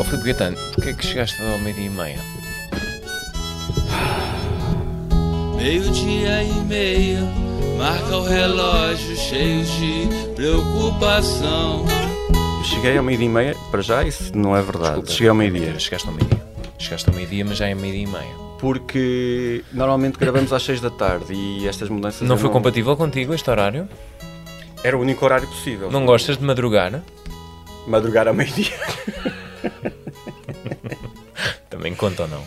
Ó Filipe Gaetano, porquê é que chegaste ao meio-dia e meia? Meio-dia e meia, marca o relógio cheio de preocupação. Cheguei ao meio-dia e meia, para já isso não é verdade. Desculpa. Cheguei ao meio-dia. Chegaste ao meio-dia. Chegaste ao meio-dia, mas já é meio-dia e meia. Porque normalmente gravamos às 6 da tarde e estas mudanças. Não foi compatível contigo este horário? Era o único horário possível. Não gostas de madrugar? Madrugar ao meio-dia. Também conta ou não?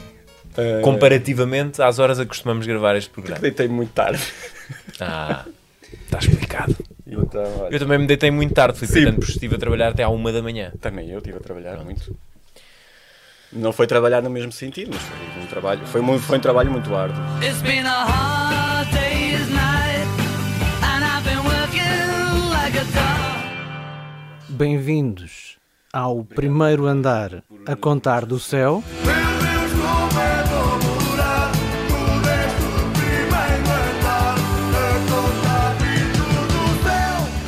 Eh, Comparativamente às horas a que costumamos gravar este programa. Deitei muito tarde. Ah, está explicado. Então, olha, Eu também me deitei muito tarde, fui Sim. portanto, porque estive a trabalhar até à uma da manhã. Também eu estive a trabalhar muito. Não foi trabalhar no mesmo sentido, mas foi um trabalho, foi, muito, foi um trabalho muito árduo. It's been a hard day's night, and I've been working like a dog. Bem-vindos ao primeiro andar a contar do céu.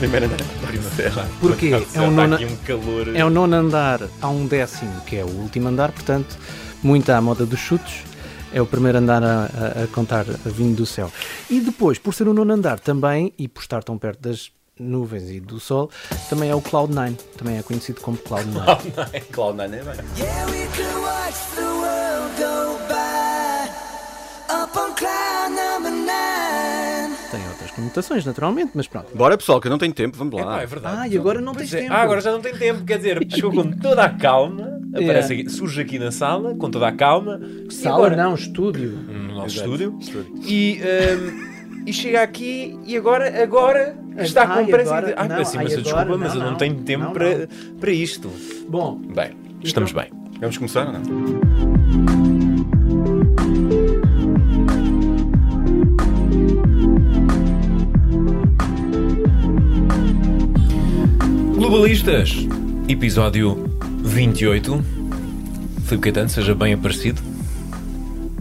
Primeiro andar. Porque é um, nona, aqui um calor. é o nono andar a um décimo, que é o último andar, portanto, muito à moda dos chutos. É o primeiro andar a, a- a contar a vindo do céu. E depois, por ser o nono andar também, e por estar tão perto das nuvens e do sol, também é o Cloud9. Também é conhecido como Cloud9. Cloud9 é bem. Yeah, we could watch the world go by up on cloud number nine. Tem outras conotações, naturalmente, mas pronto. Bora pessoal, que eu não tenho tempo, vamos lá. Epá, é verdade. Ah, e agora não Pois tens é. tempo. Ah, agora já não tem tempo. Quer dizer, chegou com toda a calma, aparece aqui, surge aqui na sala, com toda a calma. Sala agora- não, estúdio. No nosso Exato. estúdio. Estúdio. E, ehm, e chega aqui e agora, agora está com Ai, pressa. agora- de- Ai, não, peço imensa agora, desculpa, mas não, eu não não. tenho tempo Não, para, para isto. Bom, Bem, estamos bem. Vamos começar ou não? Globalistas, episódio 28. Filipe Caetano, seja bem aparecido.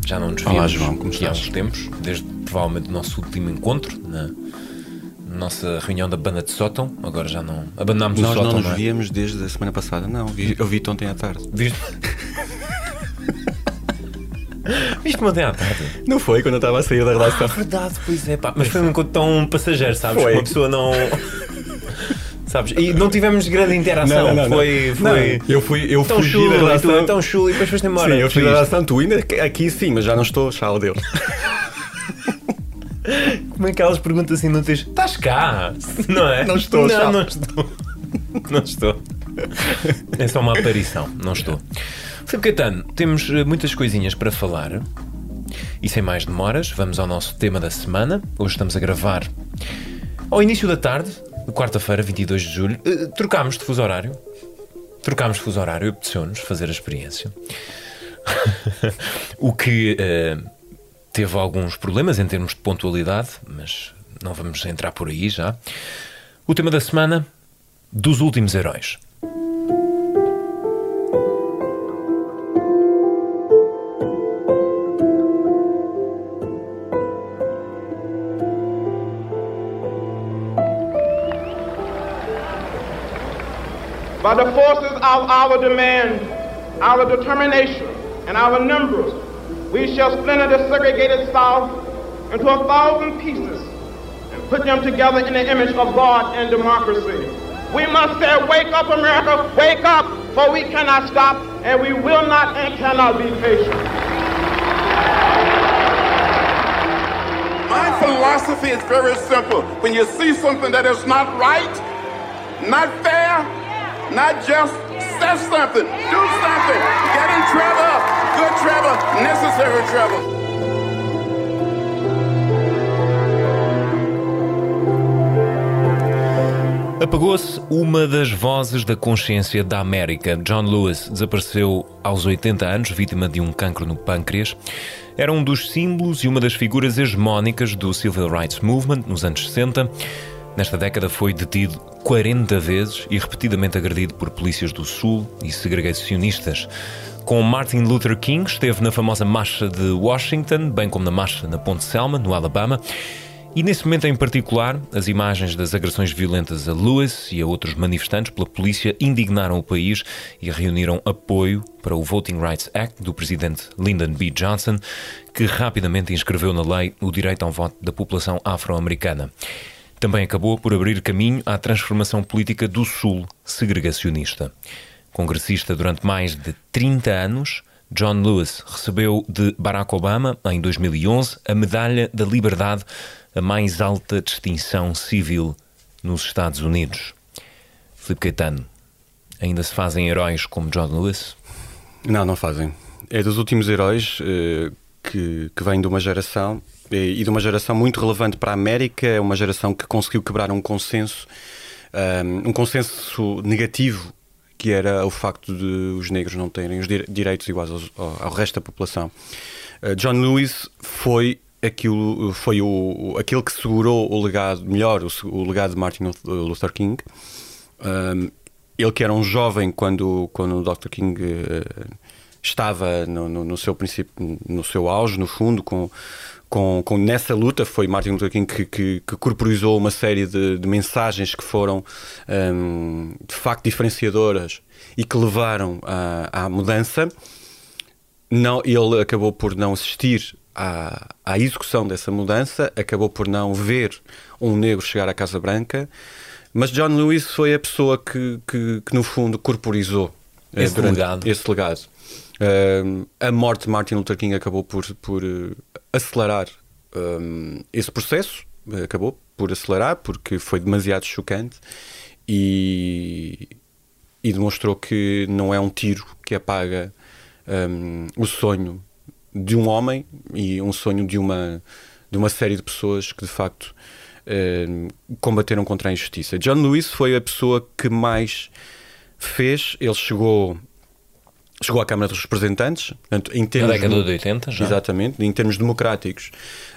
Já não nos Olá, vimos João, como aqui há estás? uns tempos, desde provavelmente o nosso último encontro, na nossa reunião da banda de sótão. Agora já não. Abandonámos Nós o não sótão, nos não é? víamos desde a semana passada, não. vi- Eu vi ontem à tarde. Viste? Viste-me ontem à tarde? Não foi quando eu estava a sair da relação. Verdade, pois é, pá. Mas foi um encontro tão passageiro, sabes? Foi. Uma pessoa não. sabes? E não tivemos grande interação. foi. foi... Não, eu fui, eu Tão fugi chulo, da tu, relação. tão chulo, e depois foste embora. Sim, eu Foi fui da relação, tu ainda aqui sim, mas já não estou, tchau, Deus. Como é que elas perguntam assim, não tens. Estás cá? Não é? Não estou, Não, não estou. Não estou. É só uma aparição, não estou. Filipe Caetano, temos eh, muitas coisinhas para falar. E sem mais demoras, vamos ao nosso tema da semana. Hoje estamos a gravar ao início da tarde, de quarta-feira, 22 de julho. Eh, Trocámos de fuso horário. Trocámos de fuso horário, apeteceu-nos fazer a experiência. o que eh, teve alguns problemas em termos de pontualidade, mas não vamos entrar por aí já. O tema da semana: dos últimos heróis. By the forces of our demand, our determination, and our numbers, we shall splinter the segregated South into a thousand pieces and put them together in the image of God and democracy. We must say, wake up, America, wake up, for we cannot stop, and we will not and cannot be patient. My philosophy is very simple. When you see something that is not right, not fair, not just, say something, do something, get in trouble, good trouble, necessary trouble. Apagou-se uma das vozes da consciência da América. John Lewis desapareceu aos 80 anos, vítima de um cancro no pâncreas. Era um dos símbolos e uma das figuras hegemónicas do Civil Rights Movement nos anos 60. Nesta década foi detido 40 vezes e repetidamente agredido por polícias do Sul e segregacionistas. Com Martin Luther King, esteve na famosa Marcha de Washington, bem como na Marcha na Ponte Selma, no Alabama. E nesse momento em particular, as imagens das agressões violentas a Lewis e a outros manifestantes pela polícia indignaram o país e reuniram apoio para o Voting Rights Act do presidente Lyndon B. Johnson, que rapidamente inscreveu na lei o direito ao voto da população afro-americana. Também acabou por abrir caminho à transformação política do Sul segregacionista. Congressista durante mais de 30 anos, John Lewis recebeu de Barack Obama, em 2011, a Medalha da Liberdade, a mais alta distinção civil nos Estados Unidos. Filipe Caetano, ainda se fazem heróis como John Lewis? Não, não fazem. É dos últimos heróis eh, que, que vêm de uma geração e de uma geração muito relevante para a América. É uma geração que conseguiu quebrar um consenso, um, um consenso negativo que era o facto de os negros não terem os dire- direitos iguais ao, resto da população. Uh, John Lewis foi aquilo, foi o, aquele que segurou o legado, melhor, o, o legado de Martin Luth- Luther King. Um, ele que era um jovem quando, quando o Dr. King eh, estava no, no, no seu princípio, no seu auge, no fundo, com, com, com nessa luta foi Martin Luther King que, que, que corporizou uma série de, de mensagens que foram hum, de facto diferenciadoras e que levaram à, à mudança. Não, ele acabou por não assistir à, à execução dessa mudança, acabou por não ver um negro chegar à Casa Branca, mas John Lewis foi a pessoa que, que, que, no fundo corporizou eh, Esse legado. esse legado. Um, a morte de Martin Luther King acabou por, por eh, acelerar um, esse processo, eh, acabou por acelerar porque foi demasiado chocante e, e demonstrou que não é um tiro que apaga um, o sonho de um homem e um sonho de uma, de uma série de pessoas que de facto um, combateram contra a injustiça. John Lewis foi a pessoa que mais fez, ele chegou chegou à Câmara dos Representantes, portanto, em Na termos década de- de 80, já. Exatamente, em termos democráticos,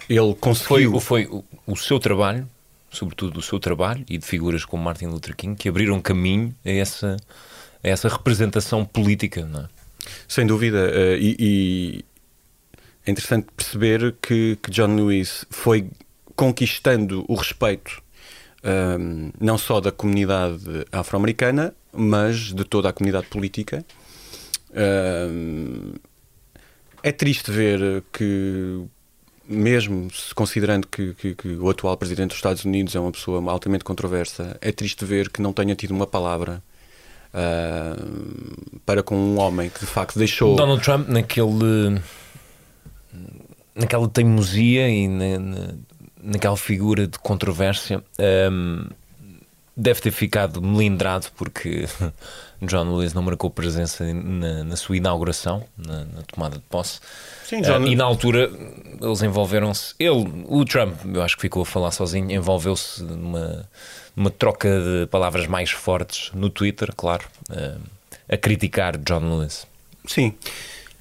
ele Foi, conseguiu. o- foi o, seu trabalho, sobretudo o seu trabalho, e de figuras como Martin Luther King, que abriram caminho a essa, a essa representação política, não é? Sem dúvida. eh, e, e é interessante perceber que, que John Lewis foi conquistando o respeito ehm, não só da comunidade afro-americana, mas de toda a comunidade política. É triste ver que, mesmo considerando que, que- que o atual presidente dos Estados Unidos é uma pessoa altamente controversa, é triste ver que não tenha tido uma palavra ah, para com um homem que de facto deixou. Donald Trump, naquele. naquela teimosia e na, na- naquela figura de controvérsia, hum, deve ter ficado melindrado porque John Lewis não marcou presença na, na sua inauguração, na, na tomada de posse. Sim, John- Ah, e na altura eles envolveram-se. Ele, o Trump, eu acho que ficou a falar sozinho, envolveu-se numa, numa troca de palavras mais fortes no Twitter, claro, ah, a criticar John Lewis. Sim.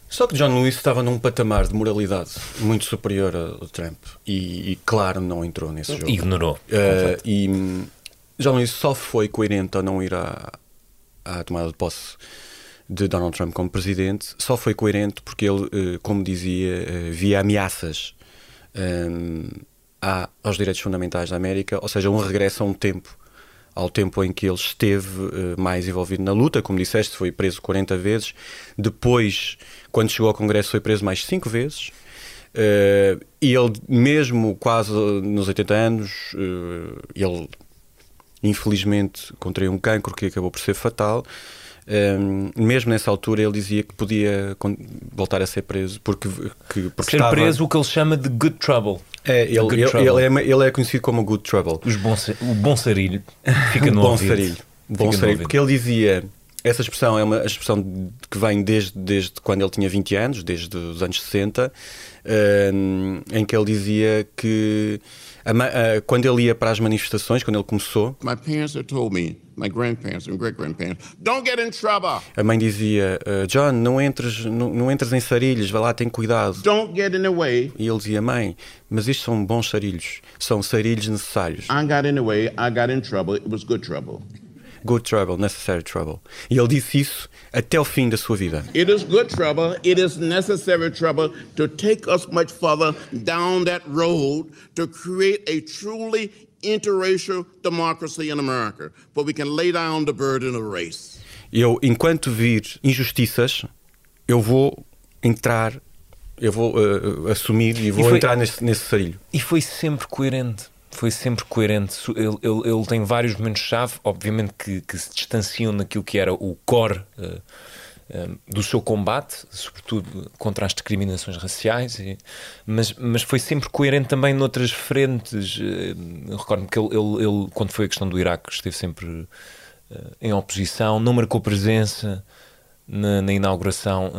Só que John Lewis estava num patamar de moralidade muito superior ao Trump e, e, claro, não entrou nesse jogo. Ignorou. Eh, e hum, John Lewis só foi coerente ao não ir à, à tomada de posse de Donald Trump como presidente, só foi coerente porque ele, eh, como dizia, eh, via ameaças hum, à- aos direitos fundamentais da América, ou seja, um regresso a um tempo, ao tempo em que ele esteve eh, mais envolvido na luta, como disseste, foi preso 40 vezes, depois, quando chegou ao Congresso, foi preso mais 5 vezes. Eh, e ele, mesmo quase nos 80 anos, eh, ele infelizmente contraiu um cancro que acabou por ser fatal. Um, mesmo nessa altura ele dizia que podia voltar a ser preso porque, que, porque Ser estava- preso o que ele chama de good trouble. é, ele, Good ele, trouble. ele é, ele é conhecido como good trouble Os bom, o bom sarilho fica no bom ouvido. sarilho. Bom sarilho. Porque ele dizia, essa expressão é uma expressão que vem desde, desde quando ele tinha 20 anos, desde os anos 60, hum, em que ele dizia que a a- quando ele ia para as manifestações, quando ele começou, My parents had told me, my grandparents and great grandparents, don't get in trouble. a mãe dizia: "Uh, John, não entres, não, não entres em sarilhos, vai lá, tem cuidado. Don't get in the way. E ele dizia: Mãe, mas isto são bons sarilhos, são sarilhos necessários. I got in the way. I got in trouble. It was good trouble. Good trouble, necessary trouble. E ele disse isso até o fim da sua vida. It is good trouble, it is necessary trouble to take us much further down that road to create a truly interracial democracy in America, where we can lay down the burden of race. Eu, enquanto vir injustiças, eu vou entrar, eu vou eh, assumir e vou foi- entrar nesse, nesse sarilho. E foi sempre coerente. Foi sempre coerente. Ele, ele- ele tem vários momentos-chave, obviamente, que, que se distanciam naquilo que era o core eh, eh, do seu combate, sobretudo contra as discriminações raciais, e- mas, mas foi sempre coerente também noutras frentes. eu Recordo-me que ele, ele- quando foi a questão do Iraque, esteve sempre eh, em oposição, não marcou presença na, na inauguração,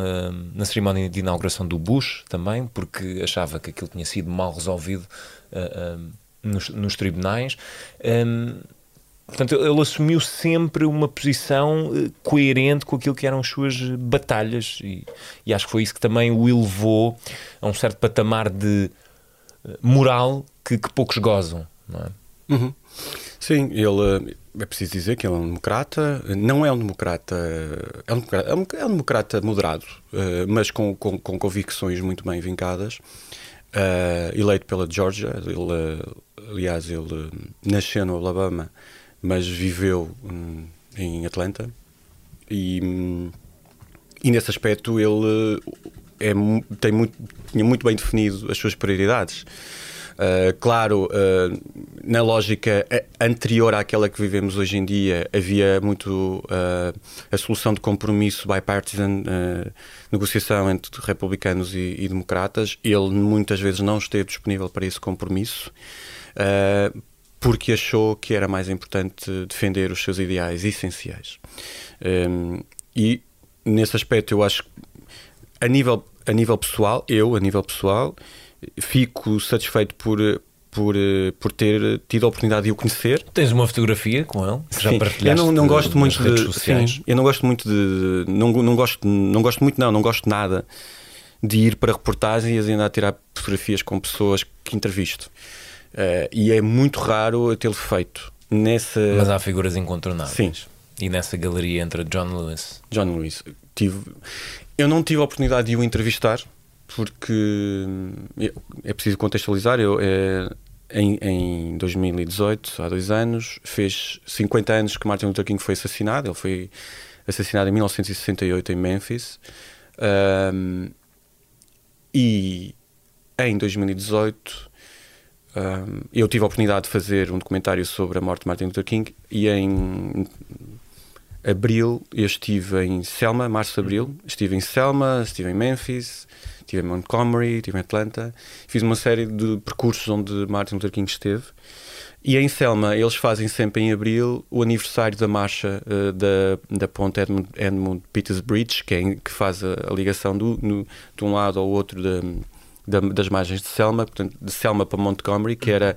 na cerimónia de inauguração do Bush também, porque achava que aquilo tinha sido mal resolvido nos, nos tribunais. Em, portanto, ele assumiu sempre uma posição eh, coerente com aquilo que eram as suas batalhas e, e acho que foi isso que também o elevou a um certo patamar de eh, moral que, que poucos gozam. É? Uhum. Sim, ele eh, é preciso dizer que ele é um democrata, não é um democrata, é um democrata, é um, é um democrata moderado, mas com, com, com convicções muito bem vincadas. Eleito pela Georgia, ele, aliás, ele eh, nasceu no Alabama, mas viveu hum, em Atlanta e, hum, e nesse aspecto ele é, tem muito, tinha muito bem definido as suas prioridades. Uh, claro, uh, na lógica eh, anterior àquela que vivemos hoje em dia, havia muito uh, a solução de compromisso bipartisan, negociação entre republicanos e, e democratas. Ele muitas vezes não esteve disponível para esse compromisso. Uh, porque achou que era mais importante defender os seus ideais essenciais. Um, e nesse aspecto eu acho que a nível, a nível pessoal, eu, a nível pessoal, fico satisfeito por, por, por ter tido a oportunidade de o conhecer. Tens uma fotografia com ele? que Já Sim. partilhaste eu não, não gosto muito redes de, sociais. sim, eu não gosto muito de não, não gosto não gosto muito não não gosto nada de ir para reportagens e ainda a tirar fotografias com pessoas que entrevisto Eh, e é muito raro tê-lo feito nessa Mas há figuras incontornáveis. Sim. E nessa galeria entra John Lewis. John Lewis. Tive, eu não tive a oportunidade de o entrevistar porque hum, é preciso contextualizar. Eu, é, em, em 2018, há dois anos, fez 50 anos que Martin Luther King foi assassinado. Ele foi assassinado em 1968 em Memphis. Hum, e em 2018 hum, eu tive a oportunidade de fazer um documentário sobre a morte de Martin Luther King e em abril eu estive em Selma, março, abril, estive em Selma, estive em Memphis, estive em Montgomery, estive em Atlanta, fiz uma série de percursos onde Martin Luther King esteve. E em Selma eles fazem sempre em abril o aniversário da marcha eh, da, da ponte Edmund, Edmund Peters Bridge, que, é, que faz a, a ligação do, no- de um lado ao outro da, da- das margens de Selma, portanto, de Selma para Montgomery, que era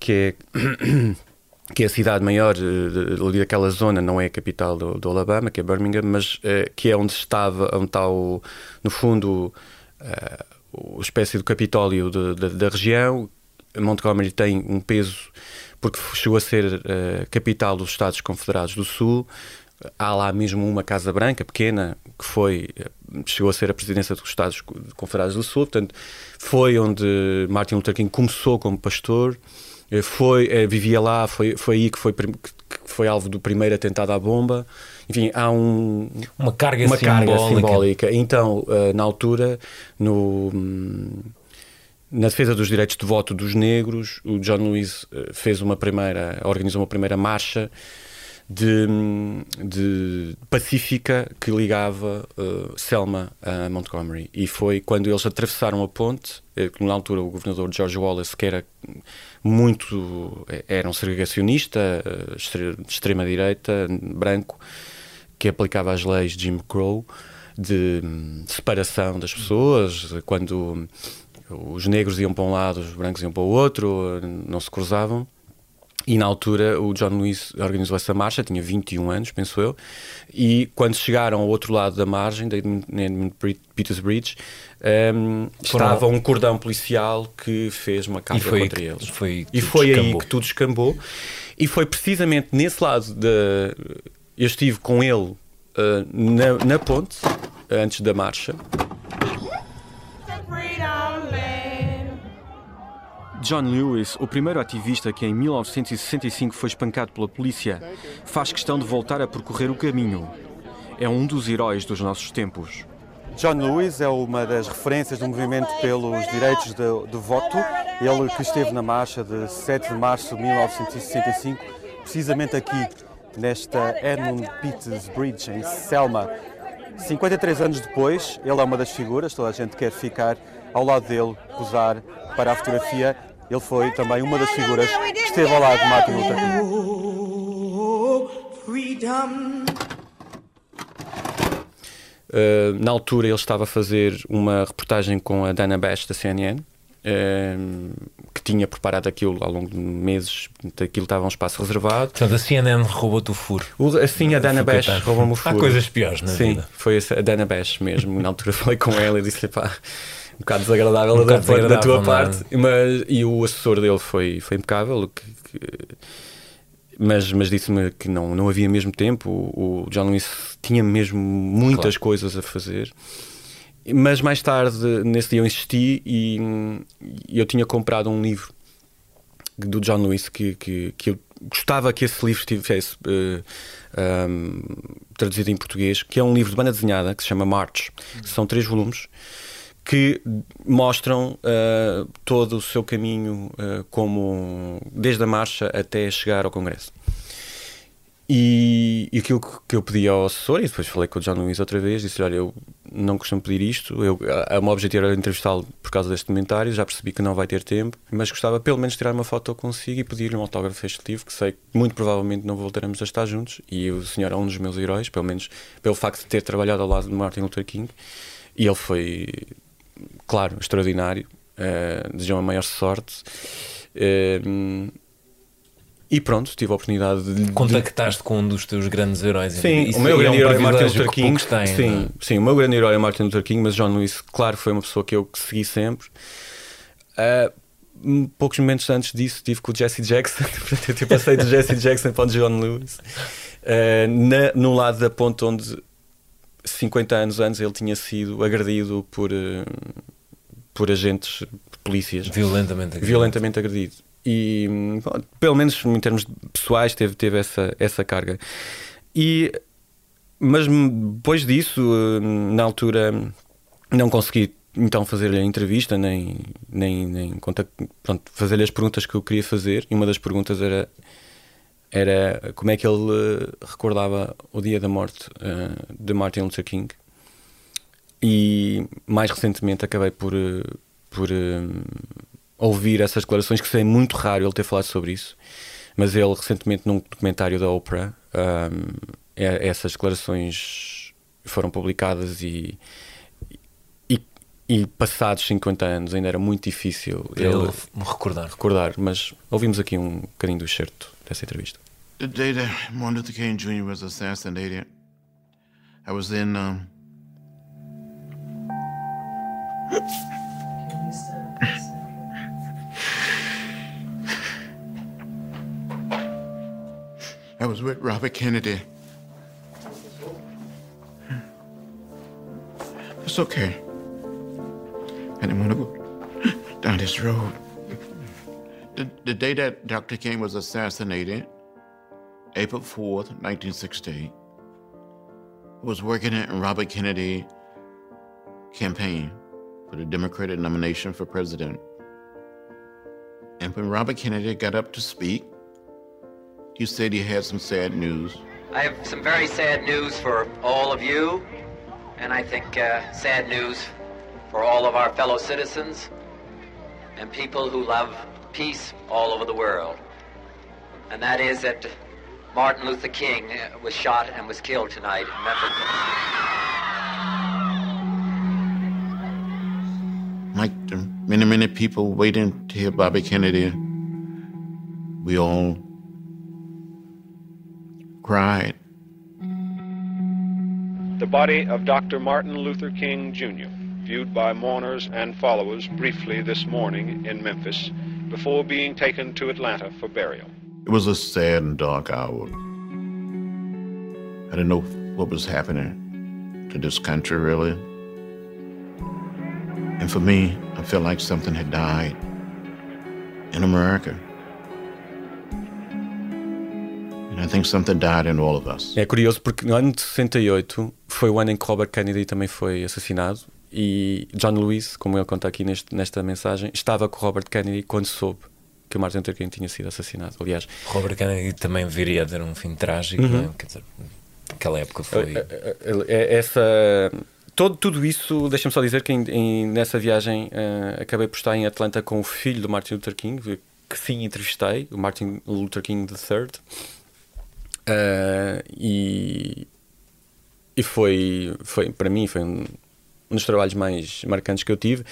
que é que é a cidade maior eh, ali daquela zona, não é a capital do, do Alabama, que é Birmingham, mas eh, que é onde estava, onde está o, no fundo eh, o espécie do Capitólio de- de- da região. Montgomery tem um peso porque chegou a ser eh, capital dos Estados Confederados do Sul. Há lá mesmo uma Casa Branca pequena que foi eh, chegou a ser a presidência dos Estados Confederados do Sul. Portanto, foi onde Martin Luther King começou como pastor. Eh, Foi, eh, vivia lá, foi, foi aí que foi, que foi alvo do primeiro atentado à bomba. Enfim, há um, Uma carga uma carga simbólica. simbólica. Então, eh, na altura, no, na defesa dos direitos de voto dos negros, o John Lewis fez uma primeira, organizou uma primeira marcha de, de pacífica que ligava eh, Selma a Montgomery. E foi quando eles atravessaram a ponte, eh, que na altura o governador George Wallace, que era muito. eh, era um segregacionista, de extrema-direita, branco, que aplicava as leis de Jim Crow de hum, separação das pessoas, quando os negros iam para um lado, os brancos iam para o outro, não se cruzavam. E na altura o John Lewis organizou essa marcha, tinha 21 anos, penso eu, e quando chegaram ao outro lado da margem, da Edmund, Peters Bridge, hum, estava um cordão policial que fez uma aí contra eles. foi aí e foi aí descambou. que tudo descambou. E foi precisamente nesse lado de. Eu estive com ele eh, na, na ponte, antes da marcha. John Lewis, o primeiro ativista que em 1965 foi espancado pela polícia, faz questão de voltar a percorrer o caminho. É um dos heróis dos nossos tempos. John Lewis é uma das referências do movimento pelos direitos de, de voto. Ele que esteve na marcha de 7 de março de 1965, precisamente aqui, nesta Edmund Peters Bridge, em Selma. 53 anos depois, ele é uma das figuras, toda a gente quer ficar ao lado dele, posar para a fotografia. Ele foi também uma das figuras que esteve ao lado de Martin Luther King. Uh, na altura ele estava a fazer uma reportagem com a Dana Bash da CNN, uh, que tinha preparado aquilo ao longo de meses, aquilo estava um espaço reservado. Portanto, a CNN roubou-te o furo. O, assim, a Dana Bash roubou-me o furo. Há coisas piores na Sim, vida. foi a Dana Bash mesmo. Na altura falei com ela e disse-lhe pá, um bocado desagradável, Um da, bocado da tua desagradável, parte. Mas, e o assessor dele foi, foi impecável. que- que- mas, mas disse-me que não, não havia mesmo tempo. O, o John Lewis tinha mesmo muitas coisas a fazer. Mas mais tarde, nesse dia, eu insisti e, e eu tinha comprado um livro do John Lewis que, que, que eu gostava que esse livro estivesse eh, ahm, traduzido em português, que é um livro de banda desenhada que se chama March. São três volumes que mostram ah, todo o seu caminho ah, como desde a marcha até chegar ao Congresso. E, e aquilo que- eu pedi ao assessor, e depois falei com o John Lewis outra vez, disse: Olha, eu não costumo pedir isto. Eu, a, o meu objetivo era entrevistá-lo por causa deste comentário. Já percebi que não vai ter tempo, mas gostava pelo menos de tirar uma foto consigo e pedir-lhe um autógrafo a livro, que sei que muito provavelmente não voltaremos a estar juntos. E o senhor é um dos meus heróis, pelo menos pelo facto de ter trabalhado ao lado de Martin Luther King. E ele foi, claro, extraordinário. Uh, desejou a maior sorte. Uh, e pronto, tive a oportunidade de, de Contactaste com um dos teus grandes heróis. Sim, Isso o meu é grande um herói é Martin Luther King. têm, sim, não é? sim, o meu grande herói é Martin Luther King, mas John Lewis, claro, foi uma pessoa que eu segui sempre. Um, poucos momentos antes disso, estive com o Jesse Jackson. Portanto, eu passei do Jesse Jackson para o John Lewis. Ah, na, num lado da ponte onde 50 anos antes ele tinha sido agredido por, ah, por agentes, por polícias Violentamente. agredido. violentamente agredido. E hum, bom, pelo menos em termos pessoais teve, teve essa, essa carga. E, mas hum, depois disso, hum, na altura, hum, não consegui então fazer-lhe a entrevista, nem, nem, nem fazer-lhe as perguntas que eu queria fazer. E uma das perguntas era, era como é que ele eh, recordava o dia da morte eh, de Martin Luther King. E mais recentemente acabei por, eh, por ouvir essas declarações, que sei muito raro ele ter falado sobre isso, mas ele recentemente num documentário da Oprah, ahm, é- essas declarações foram publicadas e, e, e passados 50 anos ainda era muito difícil ele ele me recordar. recordar, mas ouvimos aqui um bocadinho do excerto dessa entrevista. The day that Martin Luther King Jr. was assassinated, I was in um, I was with Robert Kennedy. It's okay. I didn't want to go down this road. The, the day that Dr. King was assassinated, April 4th, 1968, I was working in Robert Kennedy campaign for the Democratic nomination for president. And when Robert Kennedy got up to speak, he said he had some sad news. I have some very sad news for all of you, and I think uh, sad news for all of our fellow citizens and people who love peace all over the world. And that is that Martin Luther King uh, was shot and was killed tonight in Memphis. Like the many, many people waiting to hear Bobby Kennedy, we all cried. The body of Dr. Martin Luther King Jr., viewed by mourners and followers briefly this morning in Memphis before being taken to Atlanta for burial. It was a sad and dark hour. I didn't know what was happening to this country, really. And for me, I felt like something had died in America. And I think something died in all of us. É curioso porque no ano de 68 foi o ano em que Robert Kennedy também foi assassinado e John Lewis, como ele conta aqui neste, nesta mensagem, estava com Robert Kennedy quando soube que o Martin Luther King tinha sido assassinado. Aliás, Robert Kennedy também viria a ter um fim trágico, Uhum. não é? Dizer, aquela época foi. É- essa todo, tudo isso deixa-me só dizer que em- em- nessa viagem eh, acabei por estar em Atlanta com o filho do Martin Luther King que sim entrevistei o Martin Luther King III Eh, e e foi foi para mim foi um, um dos trabalhos mais marcantes que eu tive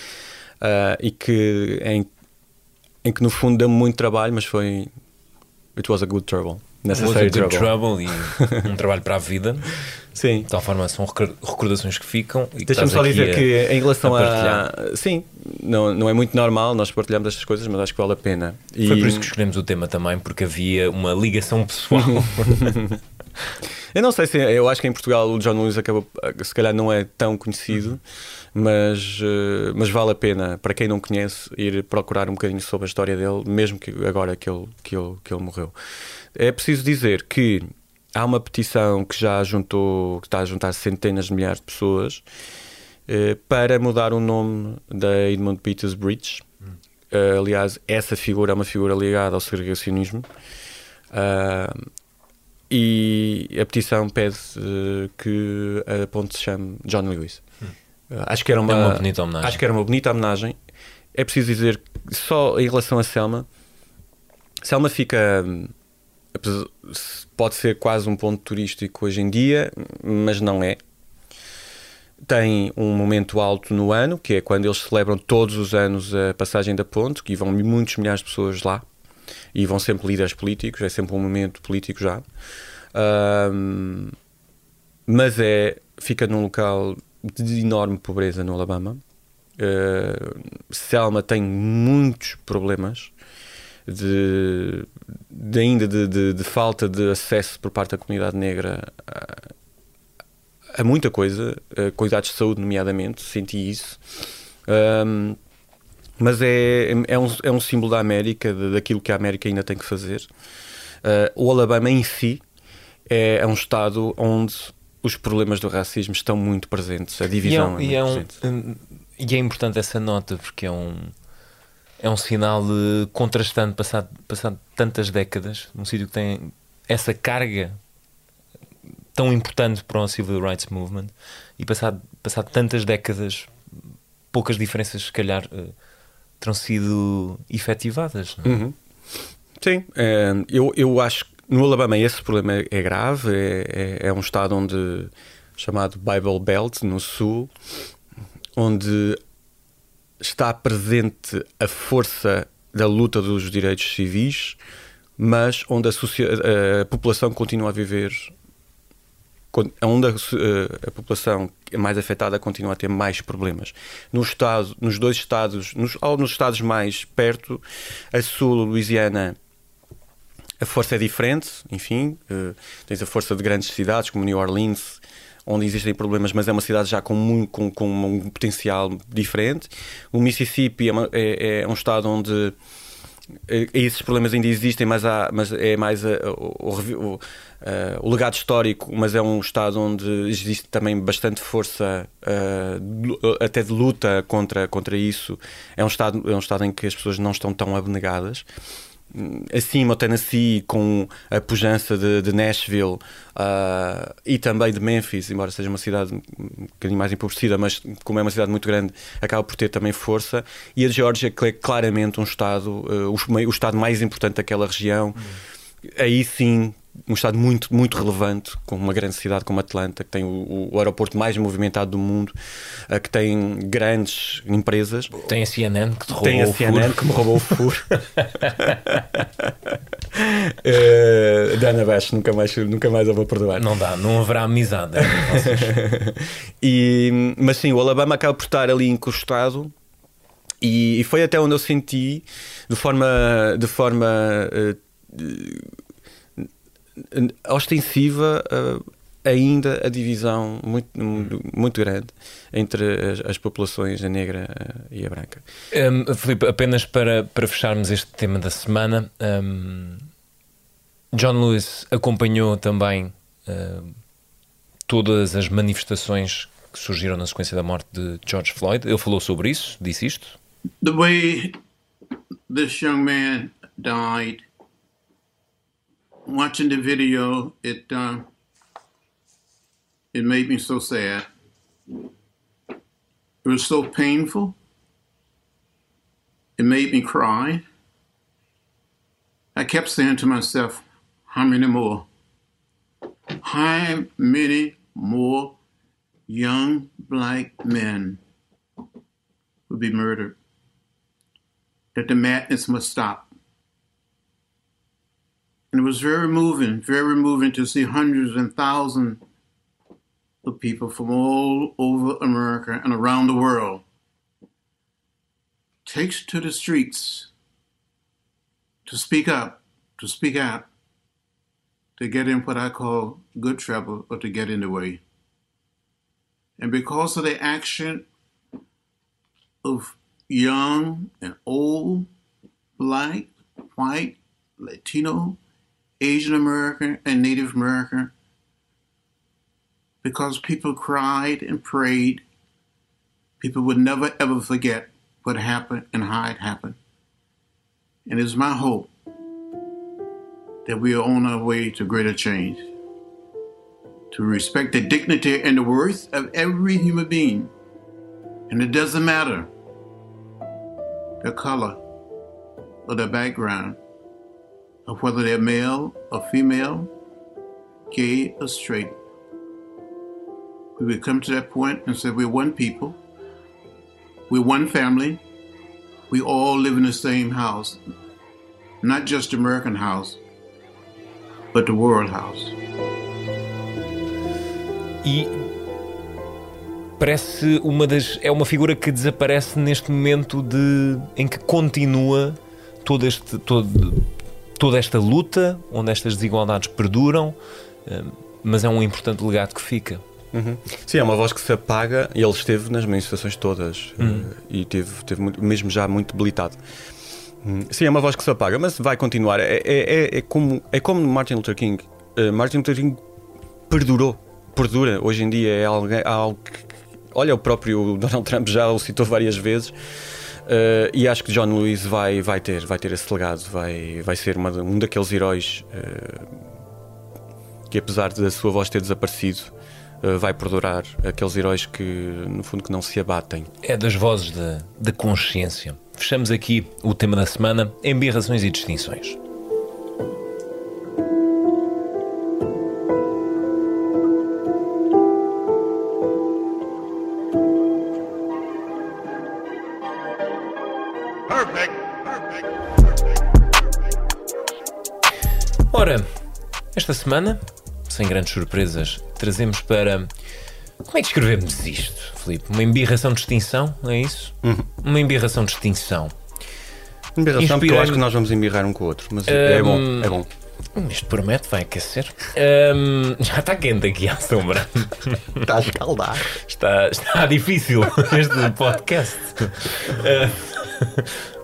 eh, e que em, em que no fundo deu-me muito trabalho mas foi it was a good trouble Was a necessary good trouble. trouble e um trabalho para a vida. Sim. De tal forma são recor- recordações que ficam. e Deixa-me só dizer a- que em relação a a. Sim, não, não é muito normal nós partilhamos estas coisas, mas acho que vale a pena. E- Foi por isso que escolhemos o tema também, porque havia uma ligação pessoal. Eu não sei se. Eu acho que em Portugal o John Lewis acabou. Se calhar não é tão conhecido, mas, eh, mas vale a pena, para quem não conhece, ir procurar um bocadinho sobre a história dele, mesmo que agora que ele, que ele, que ele morreu. É preciso dizer que há uma petição que já juntou, que está a juntar centenas de milhares de pessoas eh, para mudar o nome da Edmund Peters Bridge. Eh, aliás, essa figura é uma figura ligada ao segregacionismo. Ah, e a petição pede eh, que a ponte se chame John Lewis. Ah, acho que era uma, É uma bonita homenagem. Acho que era uma bonita homenagem. É preciso dizer que só em relação a Selma, Selma fica. hum, Pode ser quase um ponto turístico hoje em dia, mas não é. Tem um momento alto no ano, que é quando eles celebram todos os anos a passagem da ponte, que vão muitos milhares de pessoas lá e vão sempre líderes políticos, é sempre um momento político já. Ahm, mas é, fica num local de enorme pobreza no Alabama. Uh, Selma tem muitos problemas de, de ainda de, de- de falta de acesso por parte da comunidade negra a, a muita coisa, a cuidados de saúde, nomeadamente, senti isso. Ahm, mas é, é, um, é um símbolo da América, de- daquilo que a América ainda tem que fazer. Ah, o Alabama em si é, é um estado onde os problemas do racismo estão muito presentes, a E é, divisão um- é e, muito é um- presente. e é importante essa nota porque é um, é um sinal de contrastante passado, passado tantas décadas, num sítio que tem essa carga tão importante para o Civil Rights Movement e passado, passado tantas décadas, poucas diferenças, se calhar, eh, terão sido efetivadas. não é? Uhum. Sim, é, eu, eu acho que no Alabama esse problema é, é grave. É, é, é um estado onde chamado Bible Belt, no sul, onde está presente a força da luta dos direitos civis, mas onde a, a população continua a viver. Onde a, so- a população mais afetada continua a ter mais problemas. No estado, nos dois estados, nos, ou nos estados mais perto, a sul, Louisiana, a força é diferente, enfim, eh, tens a força de grandes cidades como New Orleans, onde existem problemas, mas é uma cidade já com, muito, com, com um potencial diferente. O Mississippi é, uma- é- é um estado onde eh, esses problemas ainda existem, mas, há, mas é mais eh, o, o, eh, o legado histórico, mas é um estado onde existe também bastante força, eh, até de luta contra, contra isso. É um, estado, é um estado em que as pessoas não estão tão abnegadas acima o Tennessee com a pujança de, de Nashville ah, e também de Memphis, embora seja uma cidade um bocadinho mais empobrecida, mas como é uma cidade muito grande, acaba por ter também força. E a Geórgia, que é claramente um estado, ah, o, o estado mais importante daquela região, aí sim. Um estado muito, muito relevante, com uma grande cidade como Atlanta, que tem o, o aeroporto mais movimentado do mundo, ah, que tem grandes empresas. Tem a CNN que te roubou Tem a CNN que me roubou o furo. Eh, Dana Bash, nunca mais, nunca mais eu vou perdoar. Não dá, não haverá amizade. entre vocês. E, mas sim, o Alabama acaba por estar ali encostado e, foi até onde eu senti de forma, de forma eh, ostensiva eh, ainda a divisão muito, muito grande entre as, as populações, a negra eh, e a branca. Um, Filipe, apenas para, para fecharmos este tema da semana, um, John Lewis acompanhou também um, todas as manifestações que surgiram na sequência da morte de George Floyd. Ele falou sobre isso, disse isto. the way this young man died, watching the video, it uh, it made me so sad. It was so painful. It made me cry. I kept saying to myself, "How many more? How many more young black men will be murdered?" that the madness must stop. And it was very moving, very moving to see hundreds and thousands of people from all over America and around the world takes to the streets to speak up, to speak out, to get in what I call good trouble or to get in the way. And because of the action of young and old, black, white, Latino, Asian American, and Native American, because people cried and prayed, people would never ever forget what happened and how it happened. And it's my hope that we are on our way to greater change, to respect the dignity and the worth of every human being. And it doesn't matter the color or the background, or whether they're male or female, gay or straight. We would come to that point and say, We're one people, we're one family, we all live in the same house, not just American house, but the world house. E parece uma das. É uma figura que desaparece neste momento de em que continua todo este, todo, toda esta luta, onde estas desigualdades perduram, eh, mas é um importante legado que fica. Uhum. Sim, é uma voz que se apaga e ele esteve nas manifestações todas Uhum. eh, e teve, teve muito- mesmo já muito debilitado. Hum, Sim, é uma voz que se apaga, mas vai continuar. É, é, é, é como, é como Martin Luther King. Eh, Martin Luther King perdurou, perdura. Hoje em dia é alguém, algo que. Olha, o próprio Donald Trump já o citou várias vezes. Eh, e acho que John Lewis vai, vai, ter, vai ter esse legado, vai, vai ser uma- um daqueles heróis eh, que, apesar da sua voz ter desaparecido, eh, vai perdurar aqueles heróis que, no fundo, que não se abatem. É das vozes da consciência. Fechamos aqui o tema da semana: embirrações e distinções. Esta semana, sem grandes surpresas, trazemos para. Como é que escrevemos isto, Filipe? Uma embirração de extinção? É isso? Uma embirração de extinção. Embirração, porque eu acho que nós vamos embirrar um com o outro, mas é bom, Hum, é bom. Hum, Isto promete, vai aquecer. Hum, já está quente aqui à sombra. Está a escaldar. Está, está difícil este podcast. Uh,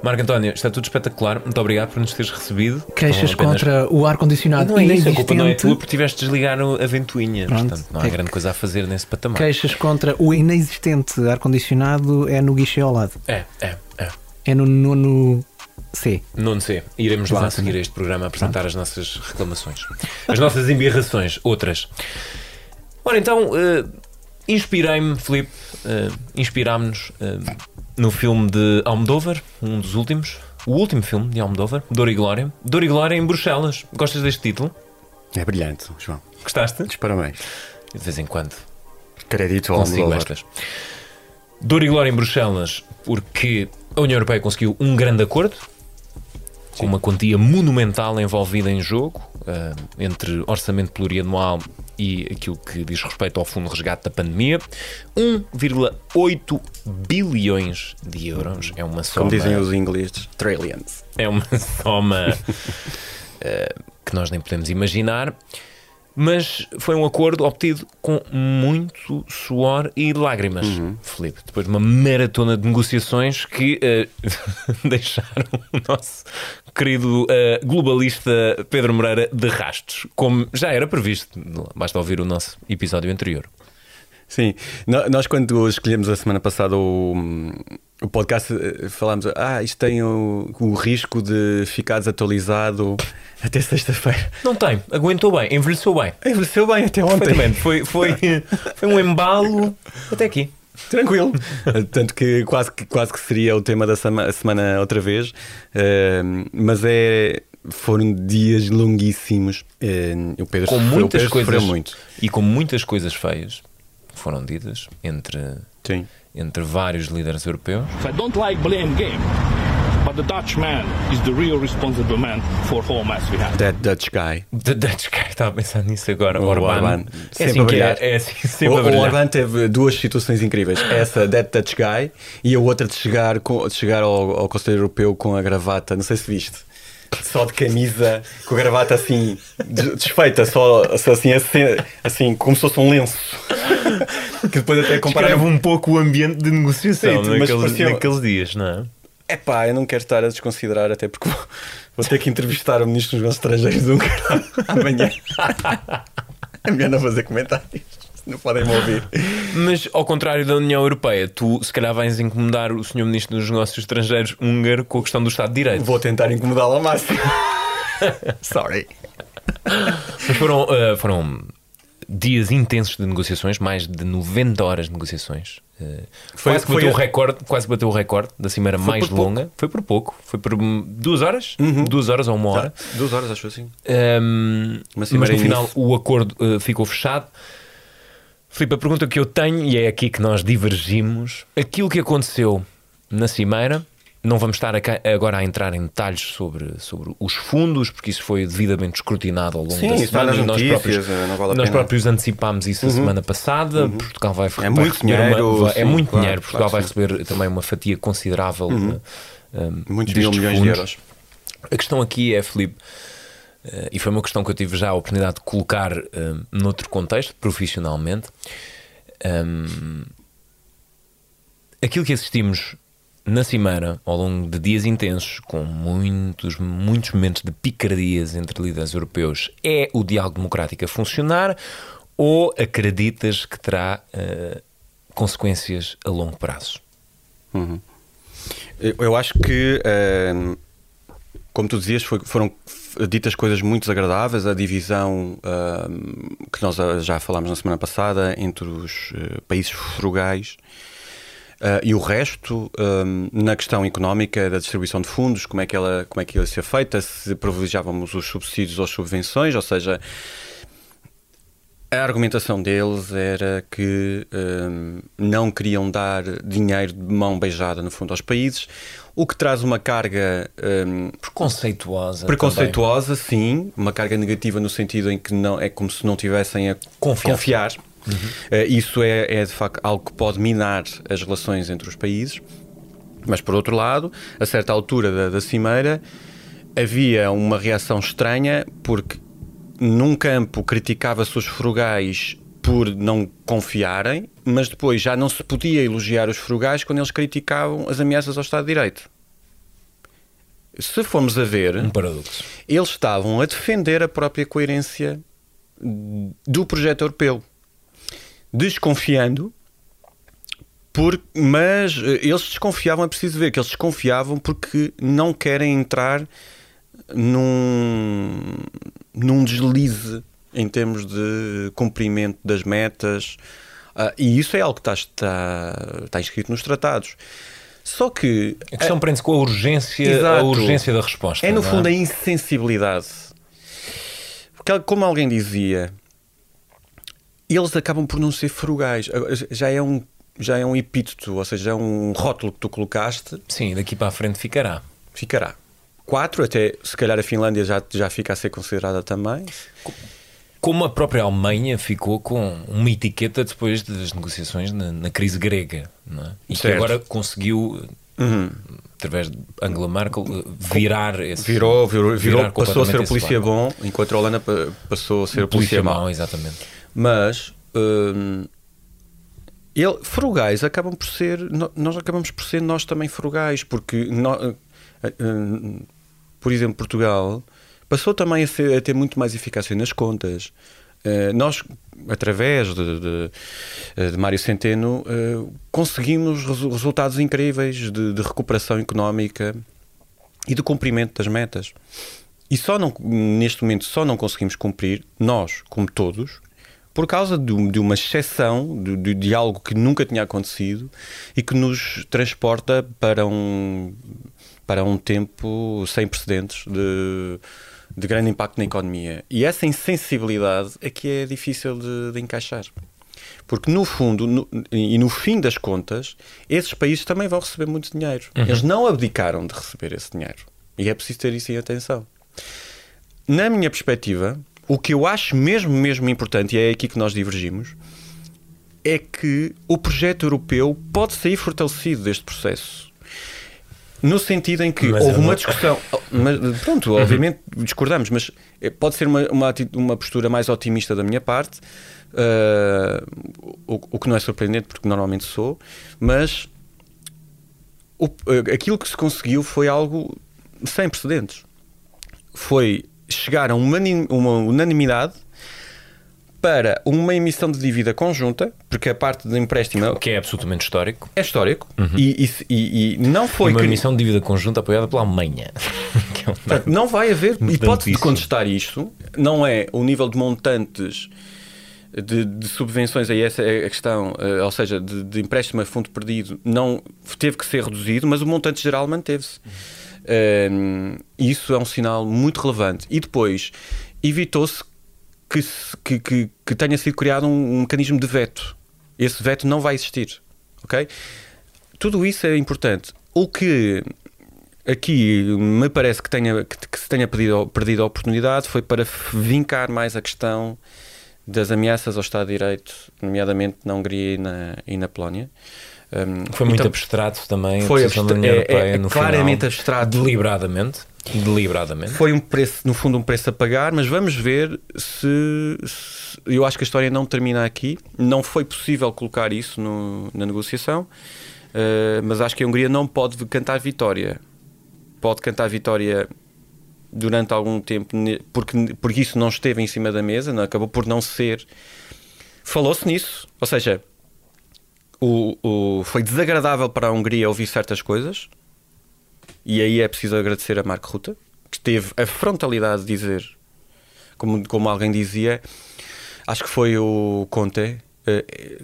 Marco António, está tudo espetacular. Muito obrigado por nos teres recebido. Queixas apenas- contra o ar-condicionado Não é isso, a culpa não é tua porque tiveste de desligar a ventoinha. Pronto. Portanto, não há É grande coisa a fazer nesse patamar. Queixas contra o inexistente ar-condicionado é no guichê ao lado. É, é, é. É no nono C. Nono C. Iremos lá a Exatamente. seguir este programa apresentar as nossas reclamações. As nossas embirrações, outras. Ora, então, eh, inspirei-me, Filipe, eh, inspirámos-nos eh, no filme de Almodóvar, um dos últimos, o último filme de Almodóvar, Dor e Glória. Dor e Glória em Bruxelas. Gostas deste título? É brilhante, João. Gostaste? Os parabéns. De vez em quando. Crédito ao consigo estas. Dor e glória em Bruxelas, porque a União Europeia conseguiu um grande acordo, com uma quantia monumental envolvida em jogo, ah, entre orçamento plurianual e aquilo que diz respeito ao Fundo de Resgate da Pandemia. 1,8 bilhões de euros. É uma soma. Como dizem os ingleses, trillions. É uma soma eh, que nós nem podemos imaginar. Mas foi um acordo obtido com muito suor e lágrimas, Filipe. Depois de uma maratona de negociações que eh, deixaram o nosso querido eh, globalista Pedro Moreira de rastos, como já era previsto. Basta ouvir o nosso episódio anterior. Sim, nós quando escolhemos a semana passada o, o podcast eh, falámos, ah, isto tem o, o risco de ficar desatualizado até sexta-feira. Não tem, aguentou bem, envelheceu bem. Envelheceu bem até ontem. Foi, foi, foi um embalo até aqui. Tranquilo. Tanto que quase, que quase que seria o tema da sema- semana outra vez. Eh, mas é. Foram dias longuíssimos. Eh, o Pedro Com sofreu- muitas coisas muito. e com muitas coisas feias foram ditas entre, Sim. Entre vários líderes europeus. I don't like blame game, but the Dutchman is the real responsible man for whole mess we have. That Dutch guy. The Dutch guy, estava a pensar nisso agora. O Orban. Orban. É Sempre assim a é, é assim, sempre o, a o. Orban teve duas situações incríveis. Essa, That Dutch Guy, e a outra de chegar, com, de chegar ao, ao Conselho Europeu com a gravata, não sei se viste. Só de camisa, com a gravata assim, des- desfeita, só só assim, assim, assim, como se fosse um lenço. que depois até. Descreve um pouco o ambiente de negociação Sim, naqueles, parecia- naqueles dias, não é? É pá, eu não quero estar a desconsiderar, até porque vou, vou ter que entrevistar o Ministro dos Negócios Estrangeiros húngaro amanhã. É melhor não fazer comentários, não podem me ouvir. Mas, ao contrário da União Europeia, tu se calhar vais incomodar o Sr. Ministro dos Negócios Estrangeiros húngaro com a questão do Estado de Direito. Vou tentar incomodá-lo ao máximo. Sorry. Mas foram, uh, foram dias intensos de negociações, mais de 90 horas de negociações. Uh, Foi- quase, foi bateu a- o recorde, quase bateu o recorde da cimeira Foi mais por pouco. longa. Foi por pouco. Foi por duas horas? Duas horas ou uma hora. Tá, duas horas, acho assim. Um, Uma mas no final o acordo uh, ficou fechado. Filipe, a pergunta que eu tenho, e é aqui que nós divergimos, aquilo que aconteceu na Cimeira, não vamos estar agora a entrar em detalhes sobre, sobre os fundos, porque isso foi devidamente escrutinado ao longo Sim, da semana e nós próprios, eh, não vale a nós próprios antecipámos isso a Uhum. semana passada. Uhum. Portugal vai, É vai muito receber dinheiro, uma, vai- é sim, muito claro, dinheiro. Portugal claro vai que sim. receber também uma fatia considerável Uhum. de, um, Muitos destes mil milhões de fundos. euros. A questão aqui é, Filipe, eh, e foi uma questão que eu tive já a oportunidade de colocar eh, noutro contexto, profissionalmente. Hum, aquilo que assistimos na Cimeira, ao longo de dias intensos, com muitos, muitos momentos de picardias entre líderes europeus, é o diálogo democrático a funcionar ou acreditas que terá eh, consequências a longo prazo? Uhum. Eu, eu acho que, ehm, como tu dizias, foi- foram ditas coisas muito desagradáveis. A divisão ehm, que nós já falámos na semana passada entre os eh, países frugais ah, e o resto, na questão económica da distribuição de fundos, como é que ela como é que ia ser feita, se privilegiávamos os subsídios ou subvenções, ou seja, a argumentação deles era que não queriam dar dinheiro de mão beijada, no fundo, aos países, o que traz uma carga hum, Preconceituosa. preconceituosa, sim, uma carga negativa no sentido em que não é como se não tivessem a Confiança. confiar. Eh, isso é, é de facto algo que pode minar as relações entre os países. Mas por outro lado, a certa altura da, da cimeira, havia uma reação estranha porque num campo criticava-se os frugais por não confiarem, mas depois já não se podia elogiar os frugais quando eles criticavam as ameaças ao Estado de Direito. Se formos a ver, Um paradoxo. eles estavam a defender a própria coerência do projeto europeu, desconfiando, por, mas eh, eles desconfiavam, é preciso ver que eles desconfiavam porque não querem entrar num, num deslize em termos de cumprimento das metas, ah, e isso é algo que está, está, está inscrito nos tratados. Só que A questão prende-se com a urgência, a urgência da resposta. É no não fundo a insensibilidade. Porque, como alguém dizia, eles acabam por não ser frugais. Já é um, já é um epíteto, ou seja, já é um rótulo que tu colocaste. Sim, daqui para a frente ficará. Ficará. Quatro, até se calhar a Finlândia já, já fica a ser considerada também. Como a própria Alemanha ficou com uma etiqueta depois das negociações na, na crise grega, é? E que Certo. agora conseguiu Uhum. através de Angela Merkel, virar esse. Virou, virou, virou passou a ser polícia barco. bom, enquanto a Holanda pa- passou a ser o polícia, mau. exatamente. Mas hum, ele, frugais acabam por ser, nós acabamos por ser nós também frugais, porque nó- eh, hum, por exemplo, Portugal passou também a, ser- a ter muito mais eficácia nas contas. Eh, nós, através de, de, eh, de Mário Centeno, eh, conseguimos resu- resultados incríveis de, de recuperação económica e de cumprimento das metas. E só não, neste momento só não conseguimos cumprir, nós, como todos, por causa de, um- uma exceção, de algo que nunca tinha acontecido e que nos transporta para um, para um tempo sem precedentes de, de grande impacto na economia. E essa insensibilidade é que é difícil de, de encaixar. Porque no fundo no- e no fim das contas, esses países também vão receber muito dinheiro. Uhum. Eles não abdicaram de receber esse dinheiro. E é preciso ter isso em atenção. Na minha perspectiva, o que eu acho mesmo, mesmo importante, e é aqui que nós divergimos, é que o projeto europeu pode sair fortalecido deste processo. No sentido em que Mas houve uma não- discussão. Mas, pronto, obviamente discordamos, mas eh, pode ser uma, uma, uma postura mais otimista da minha parte, eh, o, o que não é surpreendente, porque normalmente sou, mas o- eh, aquilo que se conseguiu foi algo sem precedentes. Foi chegar a uma, uma unanimidade para uma emissão de dívida conjunta, porque a parte do empréstimo Que é absolutamente histórico. é histórico e, e- e- e não foi uma cri- emissão de dívida conjunta apoiada pela Alemanha. É um Portanto, não vai haver hipótese de contestar isto. Não é o nível de montantes de, de subvenções, aí essa é a questão, eh, ou seja, de, de empréstimo a fundo perdido, não teve que ser reduzido, mas o montante geral manteve-se. Um, isso é um sinal muito relevante. E depois, evitou-se que, que, que, que tenha sido criado um, um mecanismo de veto. Esse veto não vai existir. Ok? Tudo isso é importante. O que aqui me parece que, tenha, que, que se tenha perdido, perdido a oportunidade foi para vincar mais a questão das ameaças ao Estado de Direito, nomeadamente na Hungria e na, e na Polónia. Um, Foi muito então, abstrato também Foi a abstra- é- é no claramente final, abstrato. Deliberadamente. Deliberadamente. Foi um preço, no fundo, um preço a pagar, mas vamos ver se, se- Eu acho que a história não termina aqui. Não foi possível colocar isso no- na negociação, eh, mas acho que a Hungria não pode cantar vitória. Pode cantar vitória durante algum tempo, porque, porque isso não esteve em cima da mesa, não, acabou por não ser. Falou-se nisso, ou seja, o, o- foi desagradável para a Hungria ouvir certas coisas, e aí é preciso agradecer a Marco Ruta, que teve a frontalidade de dizer, como, como alguém dizia, acho que foi o Conte. eh,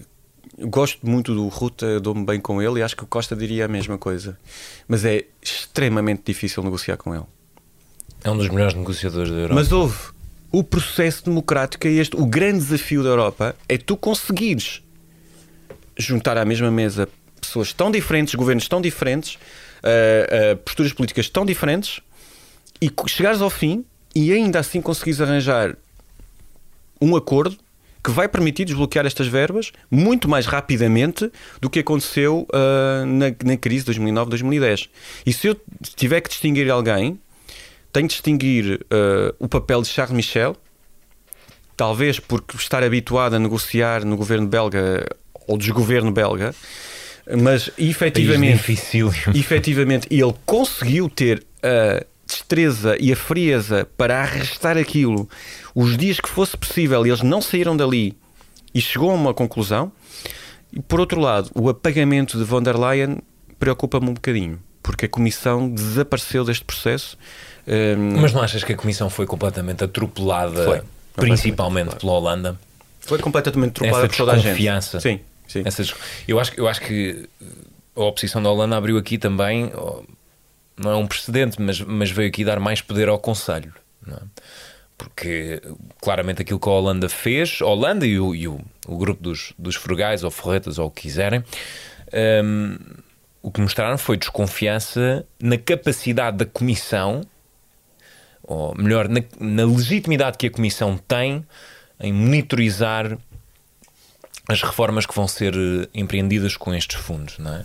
gosto muito do Ruta, dou-me bem com ele e acho que o Costa diria a mesma coisa. Mas é extremamente difícil negociar com ele. É um dos melhores negociadores da Europa. Mas houve o processo democrático é este. O grande desafio da Europa é tu conseguires juntar à mesma mesa pessoas tão diferentes, governos tão diferentes, uh, uh, posturas políticas tão diferentes e chegares ao fim e ainda assim conseguires arranjar um acordo que vai permitir desbloquear estas verbas muito mais rapidamente do que aconteceu uh, na, na crise de 2009-2010. E se eu tiver que distinguir alguém, tenho de distinguir uh, o papel de Charles Michel, talvez por estar habituado a negociar no governo belga ou desgoverno belga, mas efetivamente, difícil. efetivamente ele conseguiu ter a destreza e a frieza para arrastar aquilo os dias que fosse possível e eles não saíram dali e chegou a uma conclusão. E por outro lado, o apagamento de von der Leyen preocupa-me um bocadinho, porque a comissão desapareceu deste processo. Um, Mas não achas que a Comissão foi completamente atropelada, Foi. principalmente pela Holanda? Foi completamente atropelada por toda a gente. Sim, sim. Essas- eu, acho, eu acho que a oposição da Holanda abriu aqui também, não é um precedente, mas, mas veio aqui dar mais poder ao Conselho. é? Porque claramente aquilo que a Holanda fez, a Holanda e o, e o, o grupo dos, dos frugais ou forretas ou o que quiserem, hum, o que mostraram foi desconfiança na capacidade da Comissão, ou melhor, na, na legitimidade que a Comissão tem em monitorizar as reformas que vão ser eh, empreendidas com estes fundos, não é?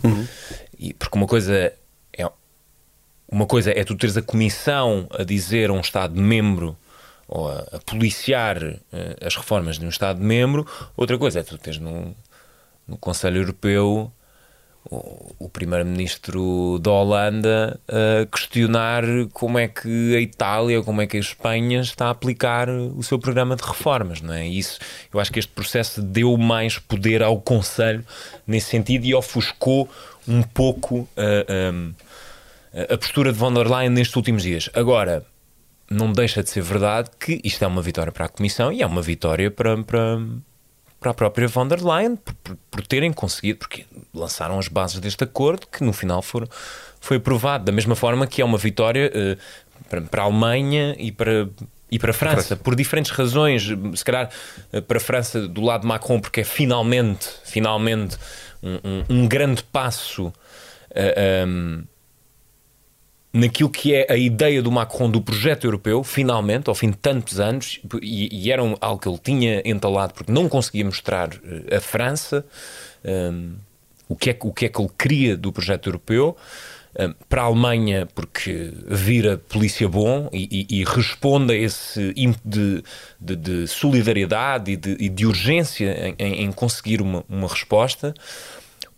E porque uma coisa é, uma coisa é tu teres a comissão a dizer a um Estado-membro ou a, a policiar eh, as reformas de um Estado-membro, outra coisa é tu teres no, no Conselho Europeu o, primeiro-ministro da Holanda a questionar como é que a Itália, como é que a Espanha está a aplicar o seu programa de reformas, não é? Isso, eu acho que este processo deu mais poder ao Conselho nesse sentido e ofuscou um pouco a, a, a postura de von der Leyen nestes últimos dias. Agora, não deixa de ser verdade que isto é uma vitória para a Comissão e é uma vitória para, para, para a própria von der Leyen por, por, por terem conseguido, porque lançaram as bases deste acordo que no final foram, foi aprovado. Da mesma forma que é uma vitória eh, para, para a Alemanha e para, e para a França, por diferentes razões. Se calhar eh, para a França do lado de Macron, porque é finalmente, finalmente um, um- um grande passo. eh, ehm, naquilo que é a ideia do Macron do projeto europeu, finalmente, ao fim de tantos anos, e, e era um- algo que ele tinha entalado porque não conseguia mostrar a França hum, o, que é, o que é que ele queria do projeto europeu. hum, para a Alemanha, porque vira polícia bom e, e- e responde a esse ímpeto de, de- de solidariedade e de, e de urgência em, em- conseguir uma, uma resposta.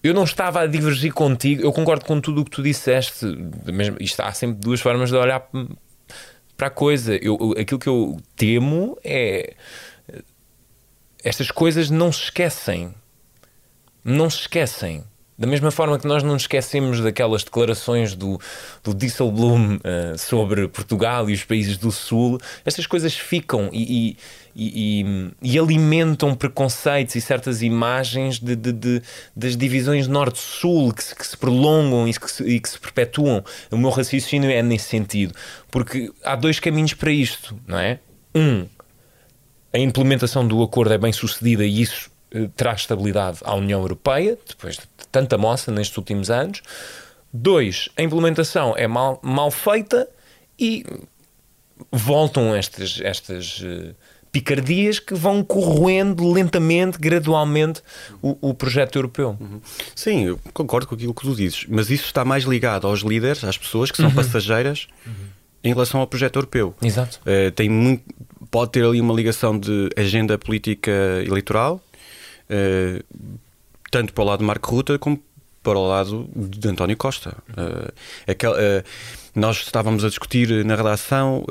Eu não estava a divergir contigo, eu concordo com tudo o que tu disseste. Mesmo, isto há sempre duas formas de olhar para a coisa. Eu, aquilo que eu temo é. Estas coisas não se esquecem. Não se esquecem. Da mesma forma que nós não esquecemos daquelas declarações do, do Disselblum eh, sobre Portugal e os países do Sul, estas coisas ficam e, e- e- e- alimentam preconceitos e certas imagens de, de- de- das divisões norte-sul que se, que se prolongam e que se, e que se perpetuam. O meu raciocínio é nesse sentido. Porque há dois caminhos para isto, não é? Um, a implementação do acordo é bem sucedida e isso traz estabilidade à União Europeia, depois de tanta moça nestes últimos anos. Dois, a implementação é mal, mal feita e voltam estas, estas eh, picardias que vão corroendo lentamente, gradualmente, o, o projeto europeu. Sim, eu concordo com aquilo que tu dizes, mas isso está mais ligado aos líderes, às pessoas que são Uhum. passageiras em relação ao projeto europeu. Exato. Eh, tem muito, pode ter ali uma ligação de agenda política eleitoral, eh, tanto para o lado de Marco Ruta como para o lado de António Costa. Eh, aquel- eh, nós estávamos a discutir na redação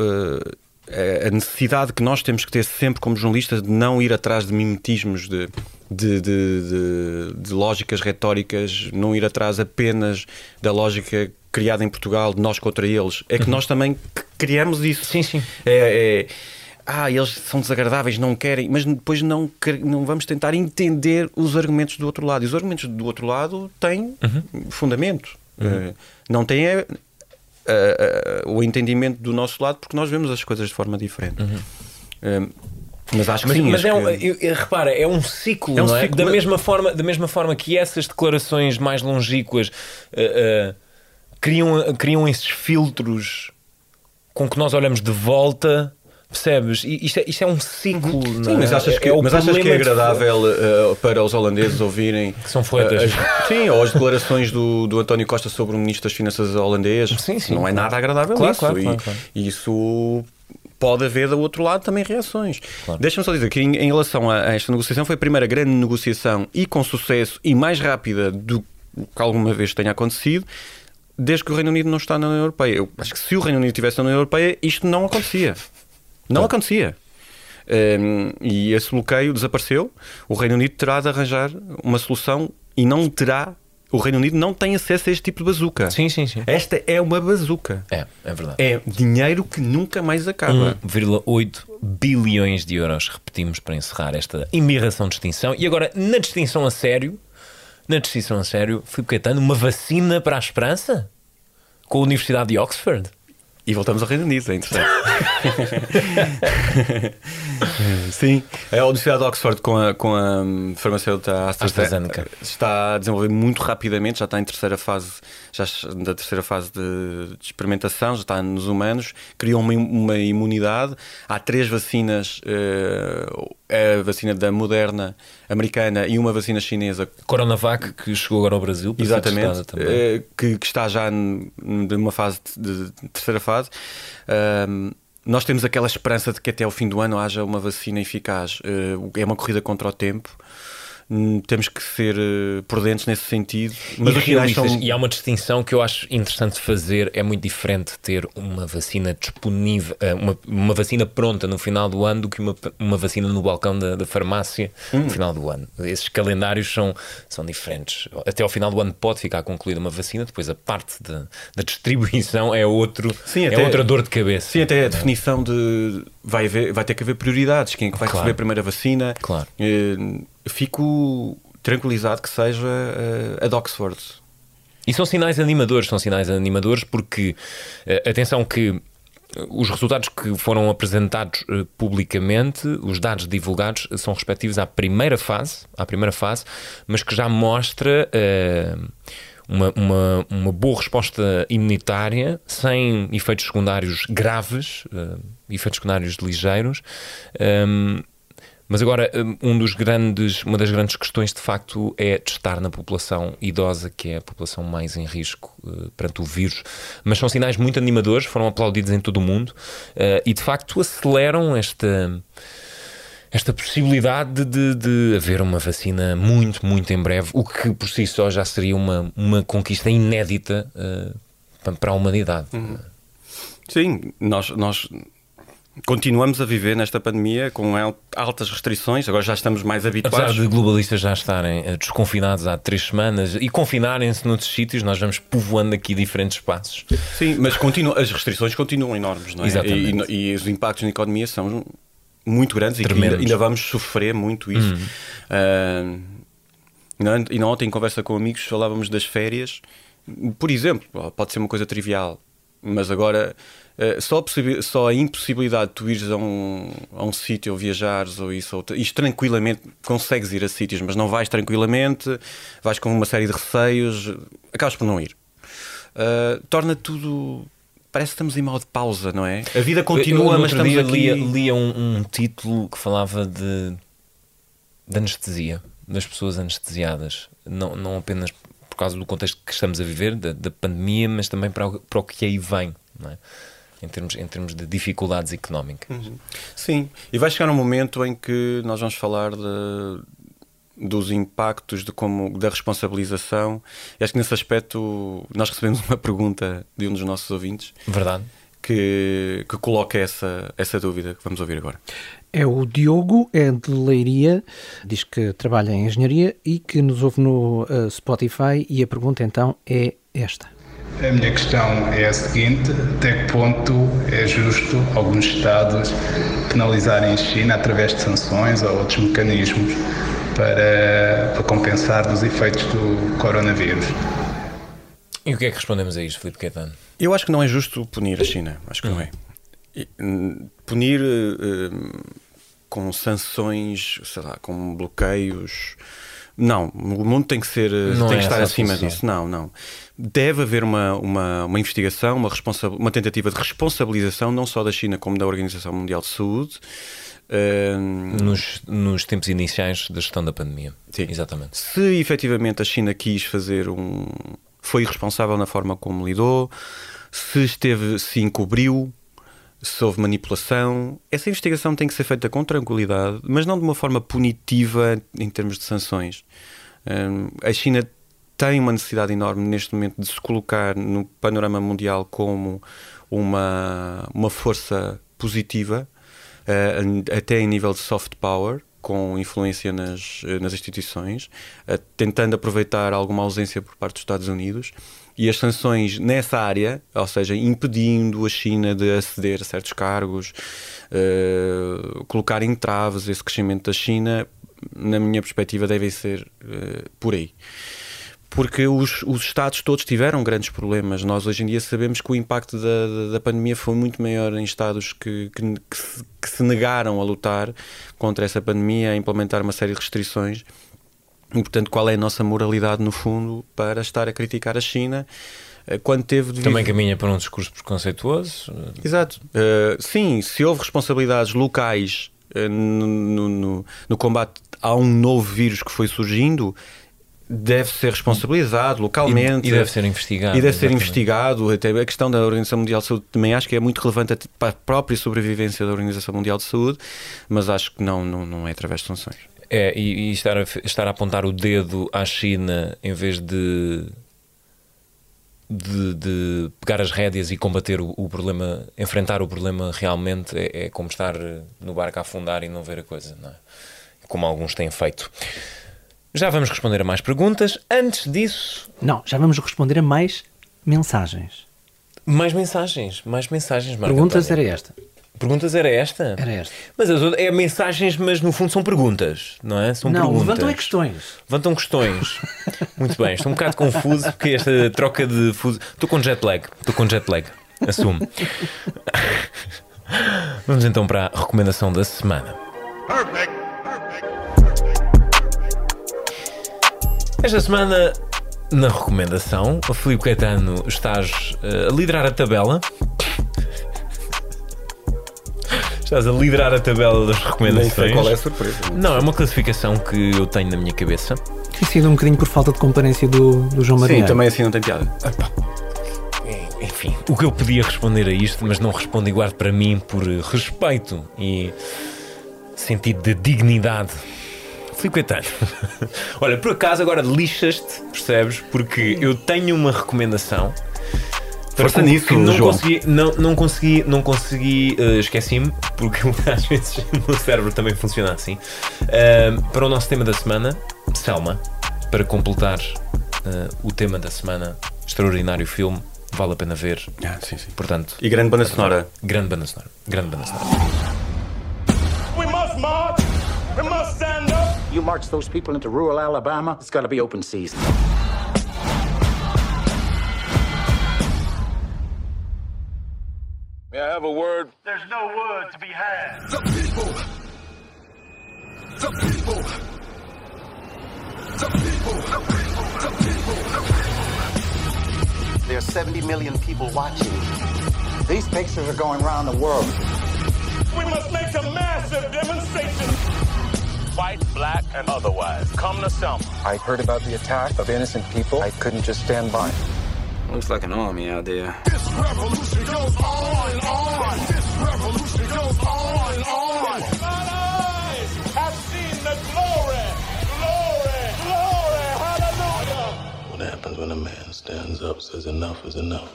eh, a necessidade que nós temos que ter sempre como jornalistas de não ir atrás de mimetismos de, de, de- de- lógicas retóricas, não ir atrás apenas da lógica criada em Portugal de nós contra eles. É que nós também criamos isso. Sim, sim. É, é, ah, eles são desagradáveis, não querem, mas depois não, quer- não vamos tentar entender os argumentos do outro lado. E os argumentos do outro lado têm fundamento. Eh, não têm é, eh, eh, o entendimento do nosso lado porque nós vemos as coisas de forma diferente. Eh, mas acho que Mas, sim. mas acho é um, que- repara, é um ciclo, É um não é? ciclo, da, mas- mesma forma, da mesma forma que essas declarações mais longínquas eh, eh, criam, criam esses filtros com que nós olhamos de volta. Percebes? E Isto é, isto é um ciclo. não Sim, é? mas achas que, É- é o mas achas que é agradável eh, para os holandeses ouvirem que são foetas. sim, ou as declarações do, do António Costa sobre o Ministro das Finanças holandês? Sim, sim, não é claro. nada agradável Claro, isso. claro, e, claro, claro. e isso pode haver do outro lado também reações. Deixa-me só dizer que em, em relação a, a esta negociação foi a primeira grande negociação e com sucesso e mais rápida do que alguma vez tenha acontecido. Desde que o Reino Unido não está na União Europeia. Eu acho que se o Reino Unido estivesse na União Europeia, isto não acontecia. Não acontecia. Um, e esse bloqueio desapareceu. O Reino Unido terá de arranjar uma solução e não terá. O Reino Unido não tem acesso a este tipo de bazuca. Sim, sim, sim. Esta é uma bazuca. É, é verdade. É dinheiro que nunca mais acaba. 1,8 bilhões de euros, repetimos para encerrar esta imirração de extinção. E agora, na distinção a sério, na distinção a sério, Filipe Caetano, uma vacina para a esperança? Com a Universidade de Oxford? E voltamos ao Reino Unido, é interessante. Sim, a Universidade de Oxford com a, com a farmacêutica AstraZeneca AstraZeneca. está a desenvolver muito rapidamente, já está em terceira fase, já da terceira fase de, de experimentação, já está nos humanos, criou uma, uma imunidade. Há três vacinas, eh, a vacina da Moderna americana e uma vacina chinesa. Coronavac, que chegou agora ao Brasil, Exatamente, eh, que, que está já numa fase de, de terceira fase. Nós temos aquela esperança de que até ao fim do ano haja uma vacina eficaz. Eh, é uma corrida contra o tempo. Hum, Temos que ser eh, prudentes nesse sentido. Mas e, realistas. são. e há uma distinção que eu acho interessante fazer. É muito diferente ter uma vacina disponível, eh, uma, uma vacina pronta no final do ano do que uma, uma vacina no balcão da, da farmácia Hum. no final do ano. Esses calendários são, são diferentes. Até ao final do ano pode ficar concluída uma vacina, depois a parte da, da distribuição é, outro, Sim, é até- outra dor de cabeça. Sim, até a definição de. Vai, haver, vai ter que haver prioridades. Quem é que vai Claro. receber a primeira vacina? Claro. Eh, fico tranquilizado que seja eh, a de Oxford. E são sinais animadores, são sinais animadores porque, eh, atenção que eh, os resultados que foram apresentados eh, publicamente, os dados divulgados, são respectivos à primeira fase, à primeira fase, mas que já mostra eh, uma, uma, uma boa resposta imunitária, sem efeitos secundários graves, eh, efeitos secundários ligeiros. Ehm, mas agora, um dos grandes, uma das grandes questões de facto é testar na população idosa, que é a população mais em risco eh, perante o vírus. Mas são sinais muito animadores, foram aplaudidos em todo o mundo eh, e de facto aceleram esta, esta possibilidade de, de haver uma vacina muito, muito em breve, o que por si só já seria uma, uma conquista inédita pa- para a humanidade. Sim, nós, nós continuamos a viver nesta pandemia com al- altas restrições, agora já estamos mais Apesar habituados. de globalistas já estarem eh, desconfinados há três semanas e confinarem-se noutros sítios, nós vamos povoando aqui diferentes espaços. Sim, mas continua, as restrições continuam enormes, não é? Exatamente. E, e os impactos na economia são muito grandes e Tremendos. ainda, ainda vamos sofrer muito isso. Uhum. Ainda- ainda ontem, em conversa com amigos, falávamos das férias. Por exemplo, pode ser uma coisa trivial, mas agora eh, só, a só a impossibilidade de tu ires a um, a um sítio ou viajares ou isso, ou isto tranquilamente, consegues ir a sítios, mas não vais tranquilamente, vais com uma série de receios, acabas por não ir. Uh, torna tudo. Parece que estamos em modo de pausa, não é? A vida Eu, continua, no mas outro estamos dia aqui. lia, lia um, um título que falava de, de anestesia, das pessoas anestesiadas. Não, não apenas por causa do contexto que estamos a viver, da, da pandemia, mas também para o, para o que aí vem, não é? Em, termos, em termos de dificuldades económicas. Uhum. Sim, e vai chegar um momento em que nós vamos falar de, dos impactos de como da responsabilização. E acho que nesse aspecto nós recebemos uma pergunta de um dos nossos ouvintes Verdade. que, que coloca essa, essa dúvida que vamos ouvir agora. É o Diogo, é de Leiria, diz que trabalha em engenharia e que nos ouve no eh, Spotify. E a pergunta então é esta. A minha questão é a seguinte: até que ponto é justo alguns Estados penalizarem a China através de sanções ou outros mecanismos para, para compensar dos efeitos do coronavírus? E o que é que respondemos a isto, Filipe Caetano? Eu acho que não é justo punir a China, acho que não é. E, hum, punir hum, com sanções, sei lá, com bloqueios. Não, o mundo tem que ser, Não tem é que estar acima disso. Não, não. Deve haver uma, uma, uma investigação, uma, responsa- uma tentativa de responsabilização, não só da China como da Organização Mundial de Saúde. Hum, Nos, nos tempos iniciais da gestão da pandemia. Sim. Exatamente. se efetivamente a China quis fazer um. foi irresponsável na forma como lidou, se esteve, se encobriu, se houve manipulação, essa investigação tem que ser feita com tranquilidade, mas não de uma forma punitiva em termos de sanções. Hum, a China tem uma necessidade enorme neste momento de se colocar no panorama mundial como uma, uma força positiva, eh, até em nível de soft power, com influência nas, eh, nas instituições, eh, tentando aproveitar alguma ausência por parte dos Estados Unidos. E as sanções nessa área, ou seja, impedindo a China de aceder a certos cargos, eh, colocar entraves esse crescimento da China, na minha perspectiva, devem ser por aí porque os, os Estados todos tiveram grandes problemas. Nós hoje em dia sabemos que o impacto da, da, pandemia foi muito maior em Estados que, que, que, se, que se negaram a lutar contra essa pandemia, a implementar uma série de restrições. E, portanto, qual é a nossa moralidade, no fundo, para estar a criticar a China eh, quando teve... devido- Também caminha para um discurso preconceituoso. Exato. Uh, sim, se houve responsabilidades locais no, no- no- no combate a um novo vírus que foi surgindo deve ser responsabilizado localmente E- e deve ser investigado, e deve ser exatamente. investigado até a questão da Organização Mundial de Saúde também acho que é muito relevante para a própria sobrevivência da Organização Mundial de Saúde mas acho que não, não, não é através de sanções É, e, e estar, a, estar a apontar o dedo à China em vez de, de, de pegar as rédeas e combater o, o problema, enfrentar o problema realmente, é, é como estar no barco a afundar e não ver a coisa, é? Como alguns têm feito. Já vamos responder a mais perguntas. Antes disso, Não, já vamos responder a mais mensagens. mais mensagens. Mais mensagens, Marco Perguntas António. era esta. Perguntas era esta? Era esta. Mas as outras- é mensagens, mas no fundo são perguntas, não é? São não, perguntas. levantam é questões. Levantam questões. Muito bem, estou um bocado confuso porque esta troca de fuso. Estou com jet lag. Estou com jet lag. Assumo. Vamos então para a recomendação da semana. Esta semana, na recomendação, o Filipe Caetano estás eh, a liderar a tabela. Estás a liderar a tabela das recomendações. Nem sei qual é a surpresa. Não, é uma classificação que eu tenho na minha cabeça. Tem sido um bocadinho por falta de comparência do, do João Maria. Sim, também assim não tem piada. Enfim, o que eu podia responder a isto, mas não respondo igual para mim por respeito e sentido de dignidade. Filipe Caetano. Olha, por acaso agora lixas-te, percebes? Porque eu tenho uma recomendação. Força nisso, não João. consegui, não, não consegui, não consegui, eh, esqueci-me, porque às vezes o meu cérebro também funciona assim. Eh, para o nosso tema da semana, Selma, para completar eh, o tema da semana, extraordinário filme, vale a pena ver. Ah, sim, sim. Portanto, E grande banda sonora. Grande banda sonora. Grande banda sonora. We must march. We must. You march those people into rural Alabama, it's got to be open season. May I have a word? There's no word to be had. The people. The people. The people. The people. The people. The people. There are 70 million people watching. These pictures are going around the world. We must make a massive demonstration. White, black, and otherwise. Come to Selma. I heard about the attack of innocent people. I couldn't just stand by. Looks like an army out there. This revolution goes on and on. This revolution goes on and on. Mine eyes have seen the glory, glory, glory, hallelujah. What happens when a man stands up, says enough is enough?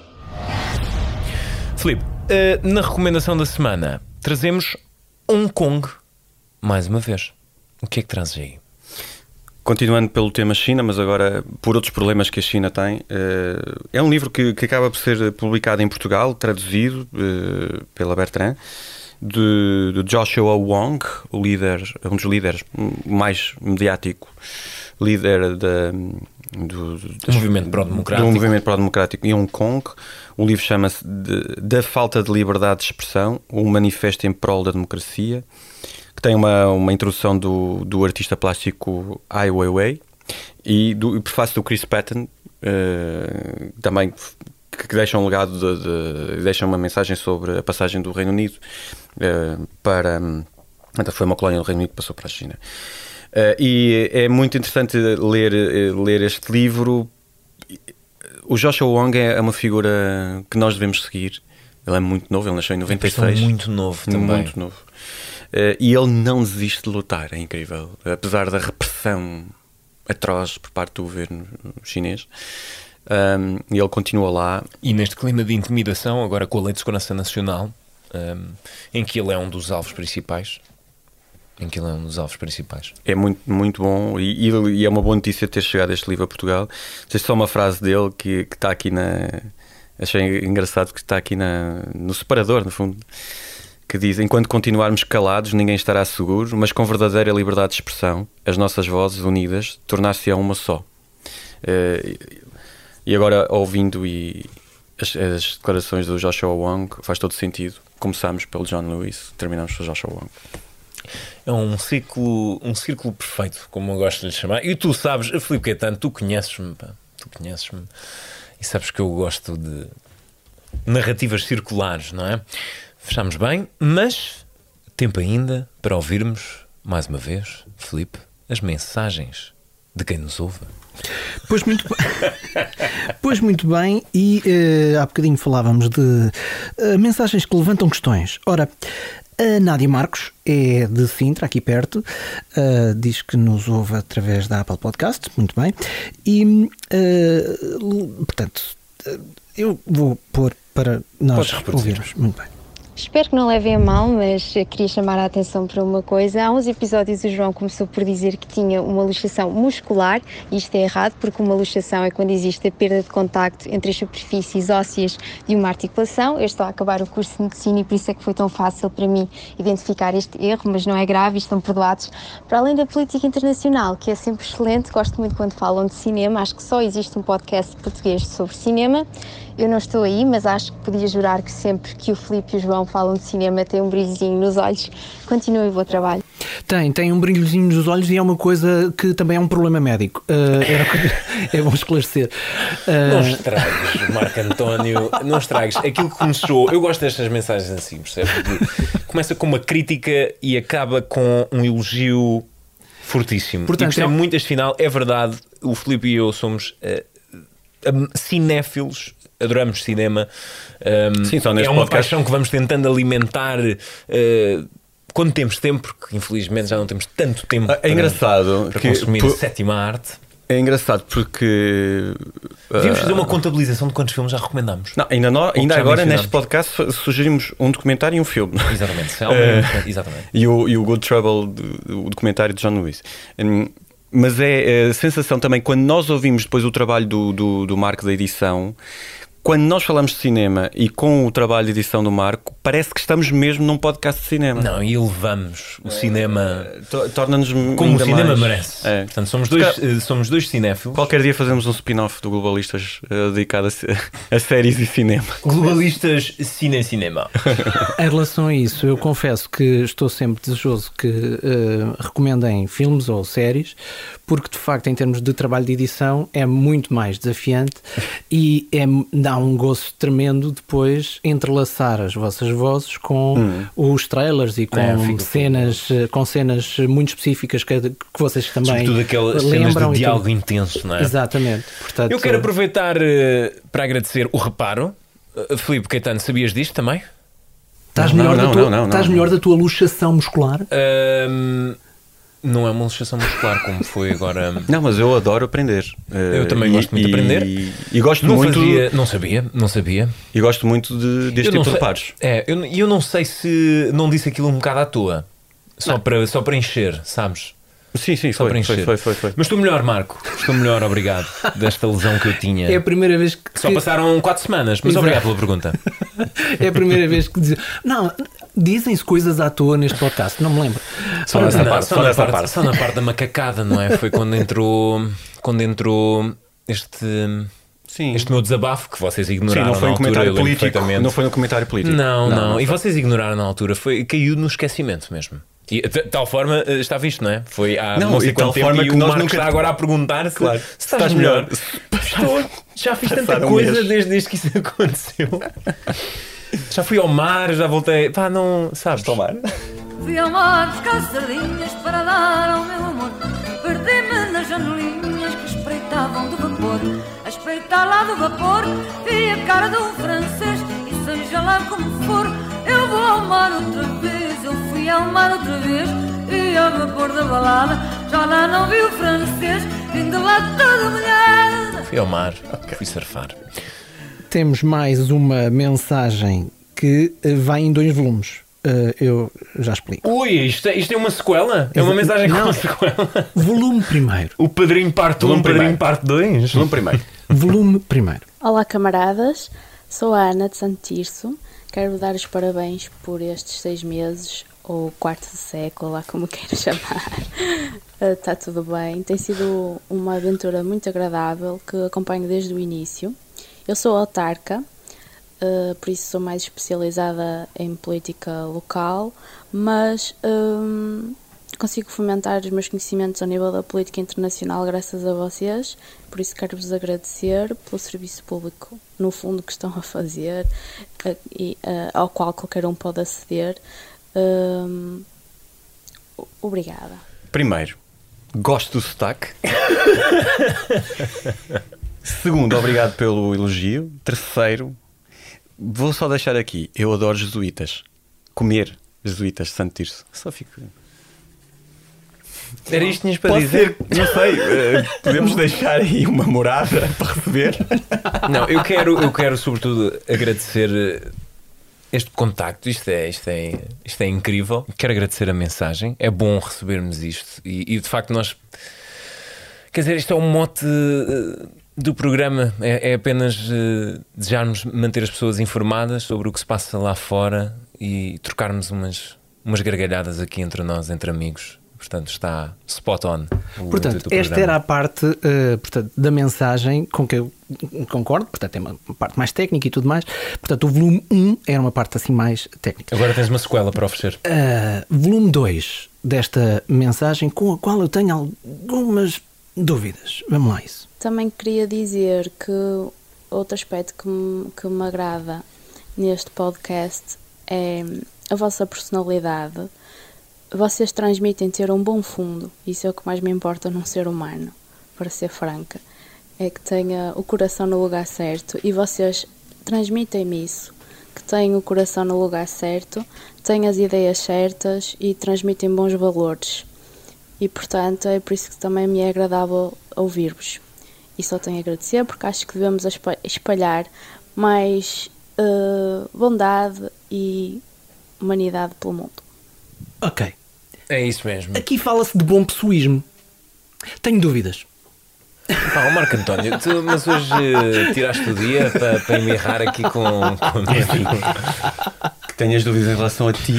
Filipe, eh, na recomendação da semana, trazemos Hong Kong mais uma vez. O que é que trazes aí? Continuando pelo tema China, mas agora por outros problemas que a China tem, eh, é um livro que, que acaba por ser publicado em Portugal, traduzido eh, pela Bertrand, de, de Joshua Wong, o líder, um dos líderes mais mediático, líder da, do, Do movimento pró-democrático. do movimento pró-democrático em Hong Kong. O livro chama-se Da Falta de Liberdade de Expressão, um manifesto em prol da democracia que tem uma, uma introdução do, do artista plástico Ai Weiwei e do e prefácio do Chris Patton, eh, também que, deixa um legado, de, de- deixa uma mensagem sobre a passagem do Reino Unido eh, para. Então foi uma colónia do Reino Unido que passou para a China. Eh, e é muito interessante ler, ler este livro. O Joshua Wong é uma figura que nós devemos seguir. Ele é muito novo, ele nasceu em 96. Pareceu muito novo também. Muito novo. Eh, e ele não desiste de lutar, é incrível. Apesar da repressão atroz por parte do governo chinês. Um, e ele continua lá. E neste clima de intimidação, agora com a Lei de Segurança Nacional, ehm, em que ele é um dos alvos principais. Em que ele é um dos alvos principais. É muito, muito bom e, e- é uma boa notícia ter chegado este livro a Portugal. Sei só uma frase dele que, que está aqui na. Achei engraçado que está aqui na, no separador, no fundo. Que diz: Enquanto continuarmos calados, ninguém estará seguro, mas com verdadeira liberdade de expressão, as nossas vozes unidas tornar-se-ão uma só. Eh, e agora, ouvindo e as, as declarações do Joshua Wong, faz todo sentido. Começámos pelo John Lewis, terminamos pelo Joshua Wong. É um círculo, um círculo perfeito, como eu gosto de lhe chamar. E tu sabes, Filipe Caetano, tu conheces-me. Tu conheces-me. E sabes que eu gosto de narrativas circulares, não é? Fechamos bem, mas Tempo ainda para ouvirmos, mais uma vez, Filipe, as mensagens de quem nos ouve. Pois muito bem. pois muito bem, e eh, há bocadinho falávamos de eh, mensagens que levantam questões. Ora, a Nádia Marcos é de Sintra, aqui perto, eh, diz que nos ouve através da Apple Podcast, muito bem, e portanto, eu vou pôr para nós ouvirmos. Muito bem. Espero que não levem a mal, mas queria chamar a atenção para uma coisa. Há uns episódios o João começou por dizer que tinha uma luxação muscular, e isto é errado, porque uma luxação é quando existe a perda de contacto entre as superfícies ósseas de uma articulação. Eu estou a acabar o curso de medicina e por isso é que foi tão fácil para mim identificar este erro, mas não é grave, e estão perdoados. Para além da política internacional, que é sempre excelente, gosto muito quando falam de cinema, acho que só existe um podcast português sobre cinema. Eu não estou aí, mas acho que podia jurar que sempre que o Filipe e o João falam de cinema tem um brilhozinho nos olhos. Continue o bom trabalho. Tem, tem um brilhozinho nos olhos e é uma coisa que também é um problema médico. Que- é bom esclarecer. Eh, Não estragues, Marco António, não estragues. Aquilo que começou, eu gosto destas mensagens assim, percebes? Começa com uma crítica e acaba com um elogio fortíssimo. Portanto, e gostei é muito este final, é verdade, o Filipe e eu somos am- cinéfilos. Adoramos cinema. Um, Sim, só é neste uma podcast. paixão que vamos tentando alimentar eh, quando temos tempo, porque infelizmente já não temos tanto tempo É engraçado para, para que consumir por- sétima arte. É engraçado porque. Devíamos ah, fazer uma contabilização de quantos filmes já recomendamos. Não, ainda, que ainda agora neste podcast sugerimos um documentário e um filme. Exatamente, Eh, realmente, exatamente. E o, e o Good Trouble, o documentário de John Lewis. Hum, Mas é a sensação também, quando nós ouvimos depois o trabalho do, do, do Marco da edição, quando nós falamos de cinema e com o trabalho de edição do Marco, parece que estamos mesmo num podcast de cinema. Não, e elevamos o cinema To- Torna-nos como o cinema mais- merece. É. Portanto, somos dois, eh, somos dois cinéfilos. Qualquer dia fazemos um spin-off do Globalistas eh, dedicado a, a séries e cinema. Globalistas cine cinema. Em relação a isso, eu confesso que estou sempre desejoso que eh, recomendem filmes ou séries, porque de facto, em termos de trabalho de edição, é muito mais desafiante e é, dá um gosto tremendo depois entrelaçar as vossas vozes com Hum. os trailers e com É, cenas eh, com cenas muito específicas que, que vocês também Sobretudo aquelas cenas lembram de e diálogo tudo. intenso, não é? Exatamente. Portanto, Eu quero aproveitar eh, para agradecer o reparo. Uh, Filipe Caetano, sabias disto também? Estás Não, melhor, não, da, tua, não, não, estás não. melhor da tua luxação muscular? Ahm, não é uma luxação muscular como foi agora. Não, mas eu adoro aprender. Eh, Eu também e- gosto muito de aprender. E, gosto não muito. fazia- não sabia, não sabia. E gosto muito de, deste Eu tipo de sei- reparos. É, eu, eu não sei se não disse aquilo um bocado à toa. Só, para, só para encher, sabes? Sim, sim, Só foi, para foi, encher. foi, foi, foi. Mas estou melhor, Marco. Estou melhor, obrigado. Desta lesão que eu tinha. É a primeira vez que. Só passaram 4 semanas, mas Exato. obrigado pela pergunta. É a primeira vez que dizem. Não, dizem-se coisas à toa neste podcast, não me lembro. Só Ora, nessa não, parte, só, só nessa parte, parte. só na parte da macacada, não é? Foi quando entrou, quando entrou este, Sim. este meu desabafo que vocês Sim, ignoraram não foi na um altura, comentário político. Não foi um comentário político. Não, não, E foi. vocês ignoraram na altura. Foi, caiu no esquecimento mesmo. E de tal forma eh, está visto, não é? Foi há Não, não, sei e de tal quanto tempo forma e que o nós Marco nunca- está agora a perguntar se, Claro. se estás estás melhor. melhor. Estou- já fiz tanta Passaram coisa meses. desde, desde que isso aconteceu. Já fui ao mar, já voltei. Pá, não. Sabes? Tomar. Fui ao mar buscar sardinhas para dar ao meu amor. Perdi-me nas janelinhas que espreitavam do vapor. A espreitar lá do vapor, vi a cara de um francês. E seja lá como for, eu vou ao mar outra vez. Eu fui ao mar outra vez e ao vapor da balada. Já lá não vi o francês, vim de lá toda molhada. Fui ao mar, fui surfar. Temos mais uma mensagem que eh, vai em dois volumes. Eh, eu já explico. Ui, isto é, isto é uma sequela? É uma mensagem com Não. uma sequela? Volume primeiro. O Padrinho parte 1, Volume um, Padrinho parte 2? Volume primeiro. Volume primeiro. Olá, camaradas. Sou a Ana de Santirso. Quero dar os parabéns por estes seis meses, ou quarto de século, lá como queira chamar. Está tudo bem. Tem sido uma aventura muito agradável que acompanho desde o início. Eu sou autarca, eh, por isso sou mais especializada em política local, mas hum, consigo fomentar os meus conhecimentos ao nível da política internacional graças a vocês, por isso quero-vos agradecer pelo serviço público, no fundo, que estão a fazer eh, e eh, ao qual qualquer um pode aceder. O- obrigada. Primeiro, gosto do sotaque. Segundo, obrigado pelo elogio. Terceiro, vou só deixar aqui. Eu adoro jesuítas. Comer jesuítas Santo Tirso. Só fico. Era isto que tinhas para Pode dizer? ser, não sei, eh, podemos deixar aí uma morada para receber. Não, eu quero, eu quero sobretudo agradecer eh, este contacto. Isto é, isto, é, isto é incrível. Quero agradecer a mensagem. É bom recebermos isto. E, e, de facto, nós. Quer dizer, isto é um mote eh, do programa. É, é apenas eh, desejarmos manter as pessoas informadas sobre o que se passa lá fora e trocarmos umas, umas gargalhadas aqui entre nós, entre amigos. Portanto, está spot on. Portanto, esta era a parte eh, portanto, da mensagem com que eu concordo, portanto, é uma parte mais técnica e tudo mais. Portanto, o volume 1 era uma parte assim mais técnica. Agora tens uma sequela para oferecer. Uh, volume 2 desta mensagem, com a qual eu tenho algumas dúvidas. Vamos lá, isso. Também queria dizer que outro aspecto que me, que me agrada neste podcast é a vossa personalidade. Vocês transmitem ter um bom fundo, isso é o que mais me importa num ser humano, para ser franca. É que tenha o coração no lugar certo e vocês transmitem-me isso, que têm o coração no lugar certo, têm as ideias certas e transmitem bons valores. E portanto é por isso que também me é agradável ouvir-vos. E só tenho a agradecer porque acho que devemos espa- espalhar mais eh, bondade e humanidade pelo mundo. Ok. É isso mesmo. Aqui fala-se de bom pessoismo. Tenho dúvidas. Pá, ó Marco António, tu, mas hoje eh, tiraste o dia para, para embirrar aqui com, com Que tenhas dúvidas em relação a ti.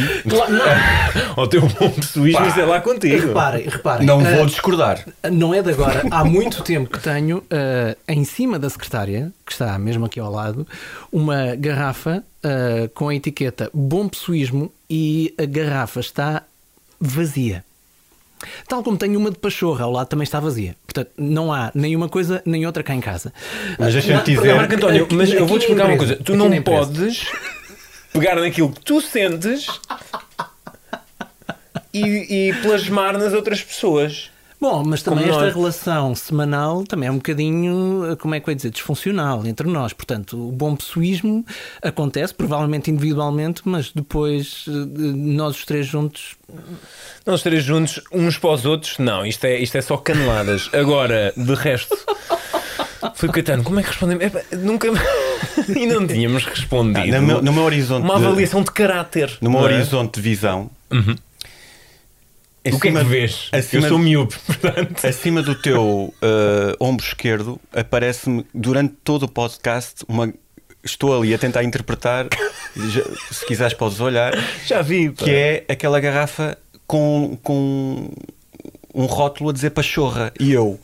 ao teu bom pessoismo, isso é lá contigo. Reparem, reparem. Não ah, vou discordar. Não é de agora. Há muito tempo que tenho ah, em cima da secretária, que está mesmo aqui ao lado, uma garrafa com a etiqueta Bom Pessoismo e a garrafa está vazia. Tal como tenho uma de pachorra, ao lado também está vazia. Portanto, não há nenhuma coisa nem outra cá em casa. Mas deixa-me dizer- Marco António, aqui- mas eu vou-te explicar uma coisa. Tu não podes pegar naquilo que tu sentes e, e plasmar nas outras pessoas. Bom, mas também Como esta nós. relação semanal também é um bocadinho, como é que eu ia dizer, disfuncional entre nós. Portanto, o bom pessoismo acontece, provavelmente individualmente, mas depois eh, nós os três juntos. Nós três juntos, uns para os outros, não, isto é, isto é só caneladas. Agora, de resto, foi Caetano, como é que respondemos? Nunca. e não tínhamos respondido. Ah, no, meu, no meu horizonte. Uma de- avaliação de caráter. No meu é? horizonte de visão. O que é que vês? Eu sou miúpe, portanto. Acima do teu eh, ombro esquerdo aparece-me durante todo o podcast uma. Estou ali a tentar interpretar, já- se quiseres podes olhar, Já vi. pá. que é aquela garrafa com, com um rótulo a dizer pachorra. E eu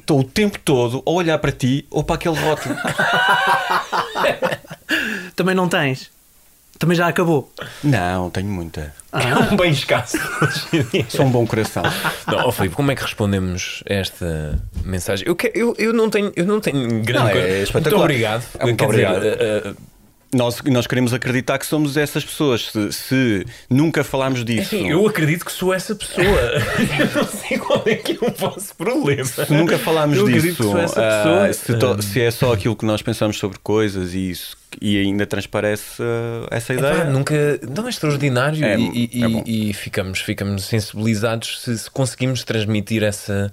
estou o tempo todo a olhar para ti ou para aquele rótulo. Também não tens? Também já acabou? Não, tenho muita. É um bem escasso. Sou um bom coração. Não, ó Filipe, como é que respondemos a esta mensagem? Eu, que- eu, eu, não, tenho, eu não tenho grande Não, é coisa. espetacular. Muito obrigado. É muito Quer dizer, obrigado. eh, eh, Nós, nós queremos acreditar que somos essas pessoas. Se, se nunca falámos disso. eu acredito que sou essa pessoa. eu não sei qual é que é o vosso problema. Se nunca falámos eu disso, que sou essa pessoa. se, to- se é só aquilo que nós pensamos sobre coisas e isso e ainda transparece ah, essa Epá, ideia. nunca não é extraordinário É, e, e- é e ficamos, ficamos sensibilizados se, se conseguimos transmitir essa,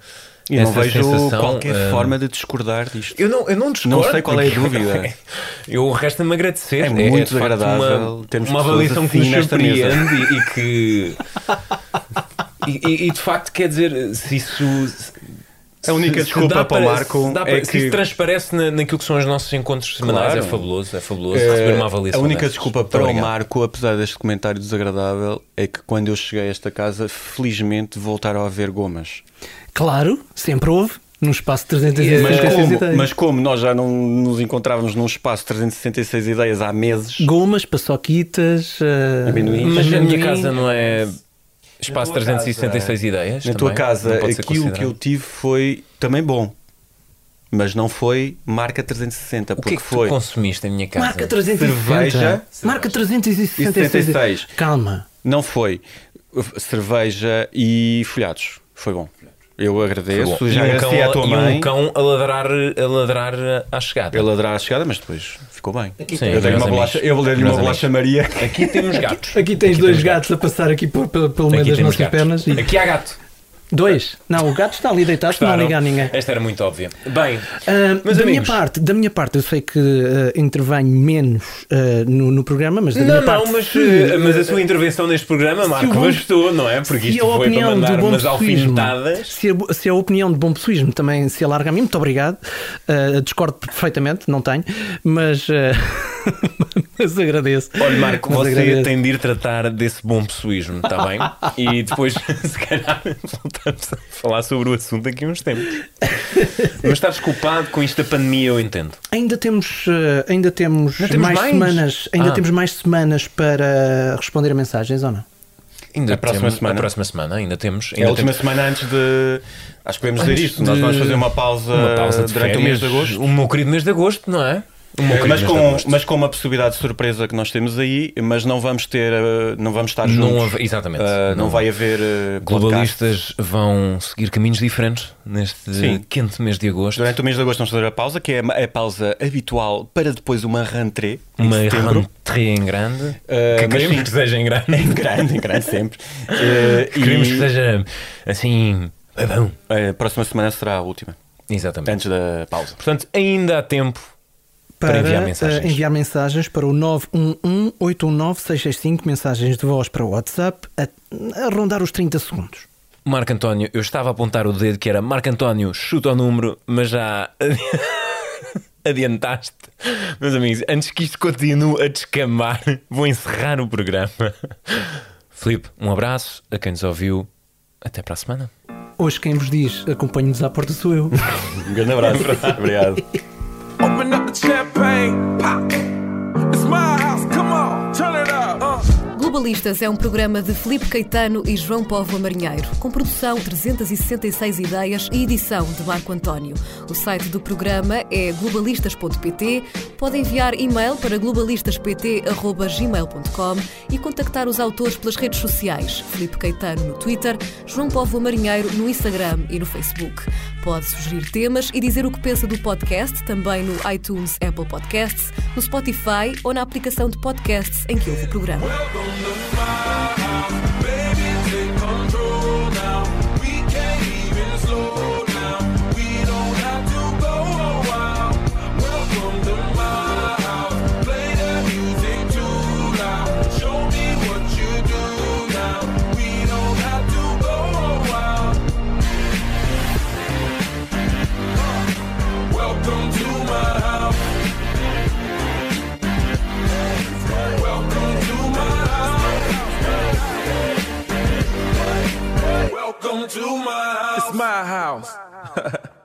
E não vejo sensação. qualquer ah, forma de discordar disto. Eu não, eu não discordo. Não sei qual é a dúvida. Eu resta-me agradecer. É muito de facto, agradável uma, termos uma avaliação que assim nos surpreende e, e que. e, e- e, de facto, quer dizer, se isso. A única se- desculpa dá para o Marco se dá é se que- isso transparece na, naquilo que são os nossos encontros semanais, Claro. é fabuloso, é fabuloso Eh, receber uma avaliação. a única dessas. desculpa Muito para o. Marco, apesar deste comentário desagradável, é que quando eu cheguei a esta casa, felizmente voltaram a haver gomas. Claro, sempre houve, num espaço de 300 Mas ideias. como, mas como nós já não nos encontrávamos num espaço de 366 ideias há meses, Gomas, paçoquitas. Amendoins. Mas a minha casa não é espaço tua 366 ideias. na também? tua casa, aquilo que eu tive foi também bom. Mas não foi marca 360, O que porque é que foi tu consumiste em minha casa? Marca 360. cerveja Marca 366. 66. Calma. Não foi. Cerveja e folhados. Foi bom. Eu agradeço. Já e um cão, à tua e mãe. um cão a ladrar, a ladrar à chegada. Ele ladrar à chegada, mas depois ficou bem. Sim, eu dei meus uma bolacha, eu dei-lhe uma bolacha. Maria. Aqui temos gatos. Aqui tens Aqui dois temos gatos a passar aqui por- pelo, pelo meio Aqui das nossas gatos. pernas. E... Aqui há gato. Dois? Não, o gato está ali deitado, não Gostaram? liga a ninguém. Esta era muito óbvia. Bem, meus da minha parte, da minha parte, eu sei que ah, intervenho menos ah, no, no programa, mas da minha Não, parte, não, mas, se- mas a sua intervenção neste programa, Marco, bom- bastou, não é? Porque isto foi para mandar umas alfinetadas. Se a, se a opinião de bom pessoísmo também se alarga a mim, muito obrigado. Discordo perfeitamente, não tenho, mas, mas agradeço. Olha, Marco, Mas você agradeço. tem de ir tratar desse bom pessoísmo, está bem? E depois, se calhar, voltamos a falar sobre o assunto daqui a uns tempos. Mas está desculpado com isto da pandemia, eu entendo. Ainda temos, eh, ainda temos, Ainda temos mais, mais? semanas, ainda Ah. temos mais semanas para responder a mensagens ou não? Ainda A próxima temos- semana. A próxima semana, ainda temos. É Ainda a última temos- semana antes de. Acho que podemos dizer isto. Nós de- vamos fazer uma pausa, uma pausa de durante o mês de férias. agosto. O meu querido mês de agosto, não é? Querido mas, com, mas com uma possibilidade de surpresa que nós temos aí, mas não vamos ter, eh, não vamos estar juntos. Não exatamente. Eh, não, Não. vai haver eh. Globalistas vão seguir caminhos diferentes neste Sim. quente mês de agosto. Durante o mês de agosto vamos fazer a pausa, que é a pausa habitual para depois uma rentrée. Uma rentrée em grande. Eh, que queremos sim. que seja em grande. Em grande, em grande sempre. Eh, Queremos e- que seja assim. babão. A próxima semana será a última. Exatamente. Antes da pausa. Portanto, ainda há tempo para, Para, enviar mensagens. eh, enviar mensagens para o 911-819-665, mensagens de voz para o WhatsApp, a, a rondar os 30 segundos. Marco António, eu estava a apontar o dedo que era Marco António, chuta o número, mas já adiantaste. Meus amigos, antes que isto continue a descambar, vou encerrar o programa. Filipe, um abraço a quem nos ouviu. Até para a semana. Hoje quem vos diz acompanhe-nos à porta sou eu. Um grande abraço. Obrigado. Champagne, pop. It's my house, come on, turn it up. Uh. Globalistas é um programa de Filipe Caetano e João Póvoa Marinheiro, com produção de 366 ideias e edição de Marco António. O site do programa é globalistas.pt. Pode enviar e-mail para globalistaspt.gmail.com e contactar os autores pelas redes sociais. Filipe Caetano no Twitter, João Póvoa Marinheiro no Instagram e no Facebook. Pode sugerir temas e dizer o que pensa do podcast, também no iTunes, Apple Podcasts, no Spotify ou na aplicação de podcasts em que ouve o programa. Welcome to my house. It's my house.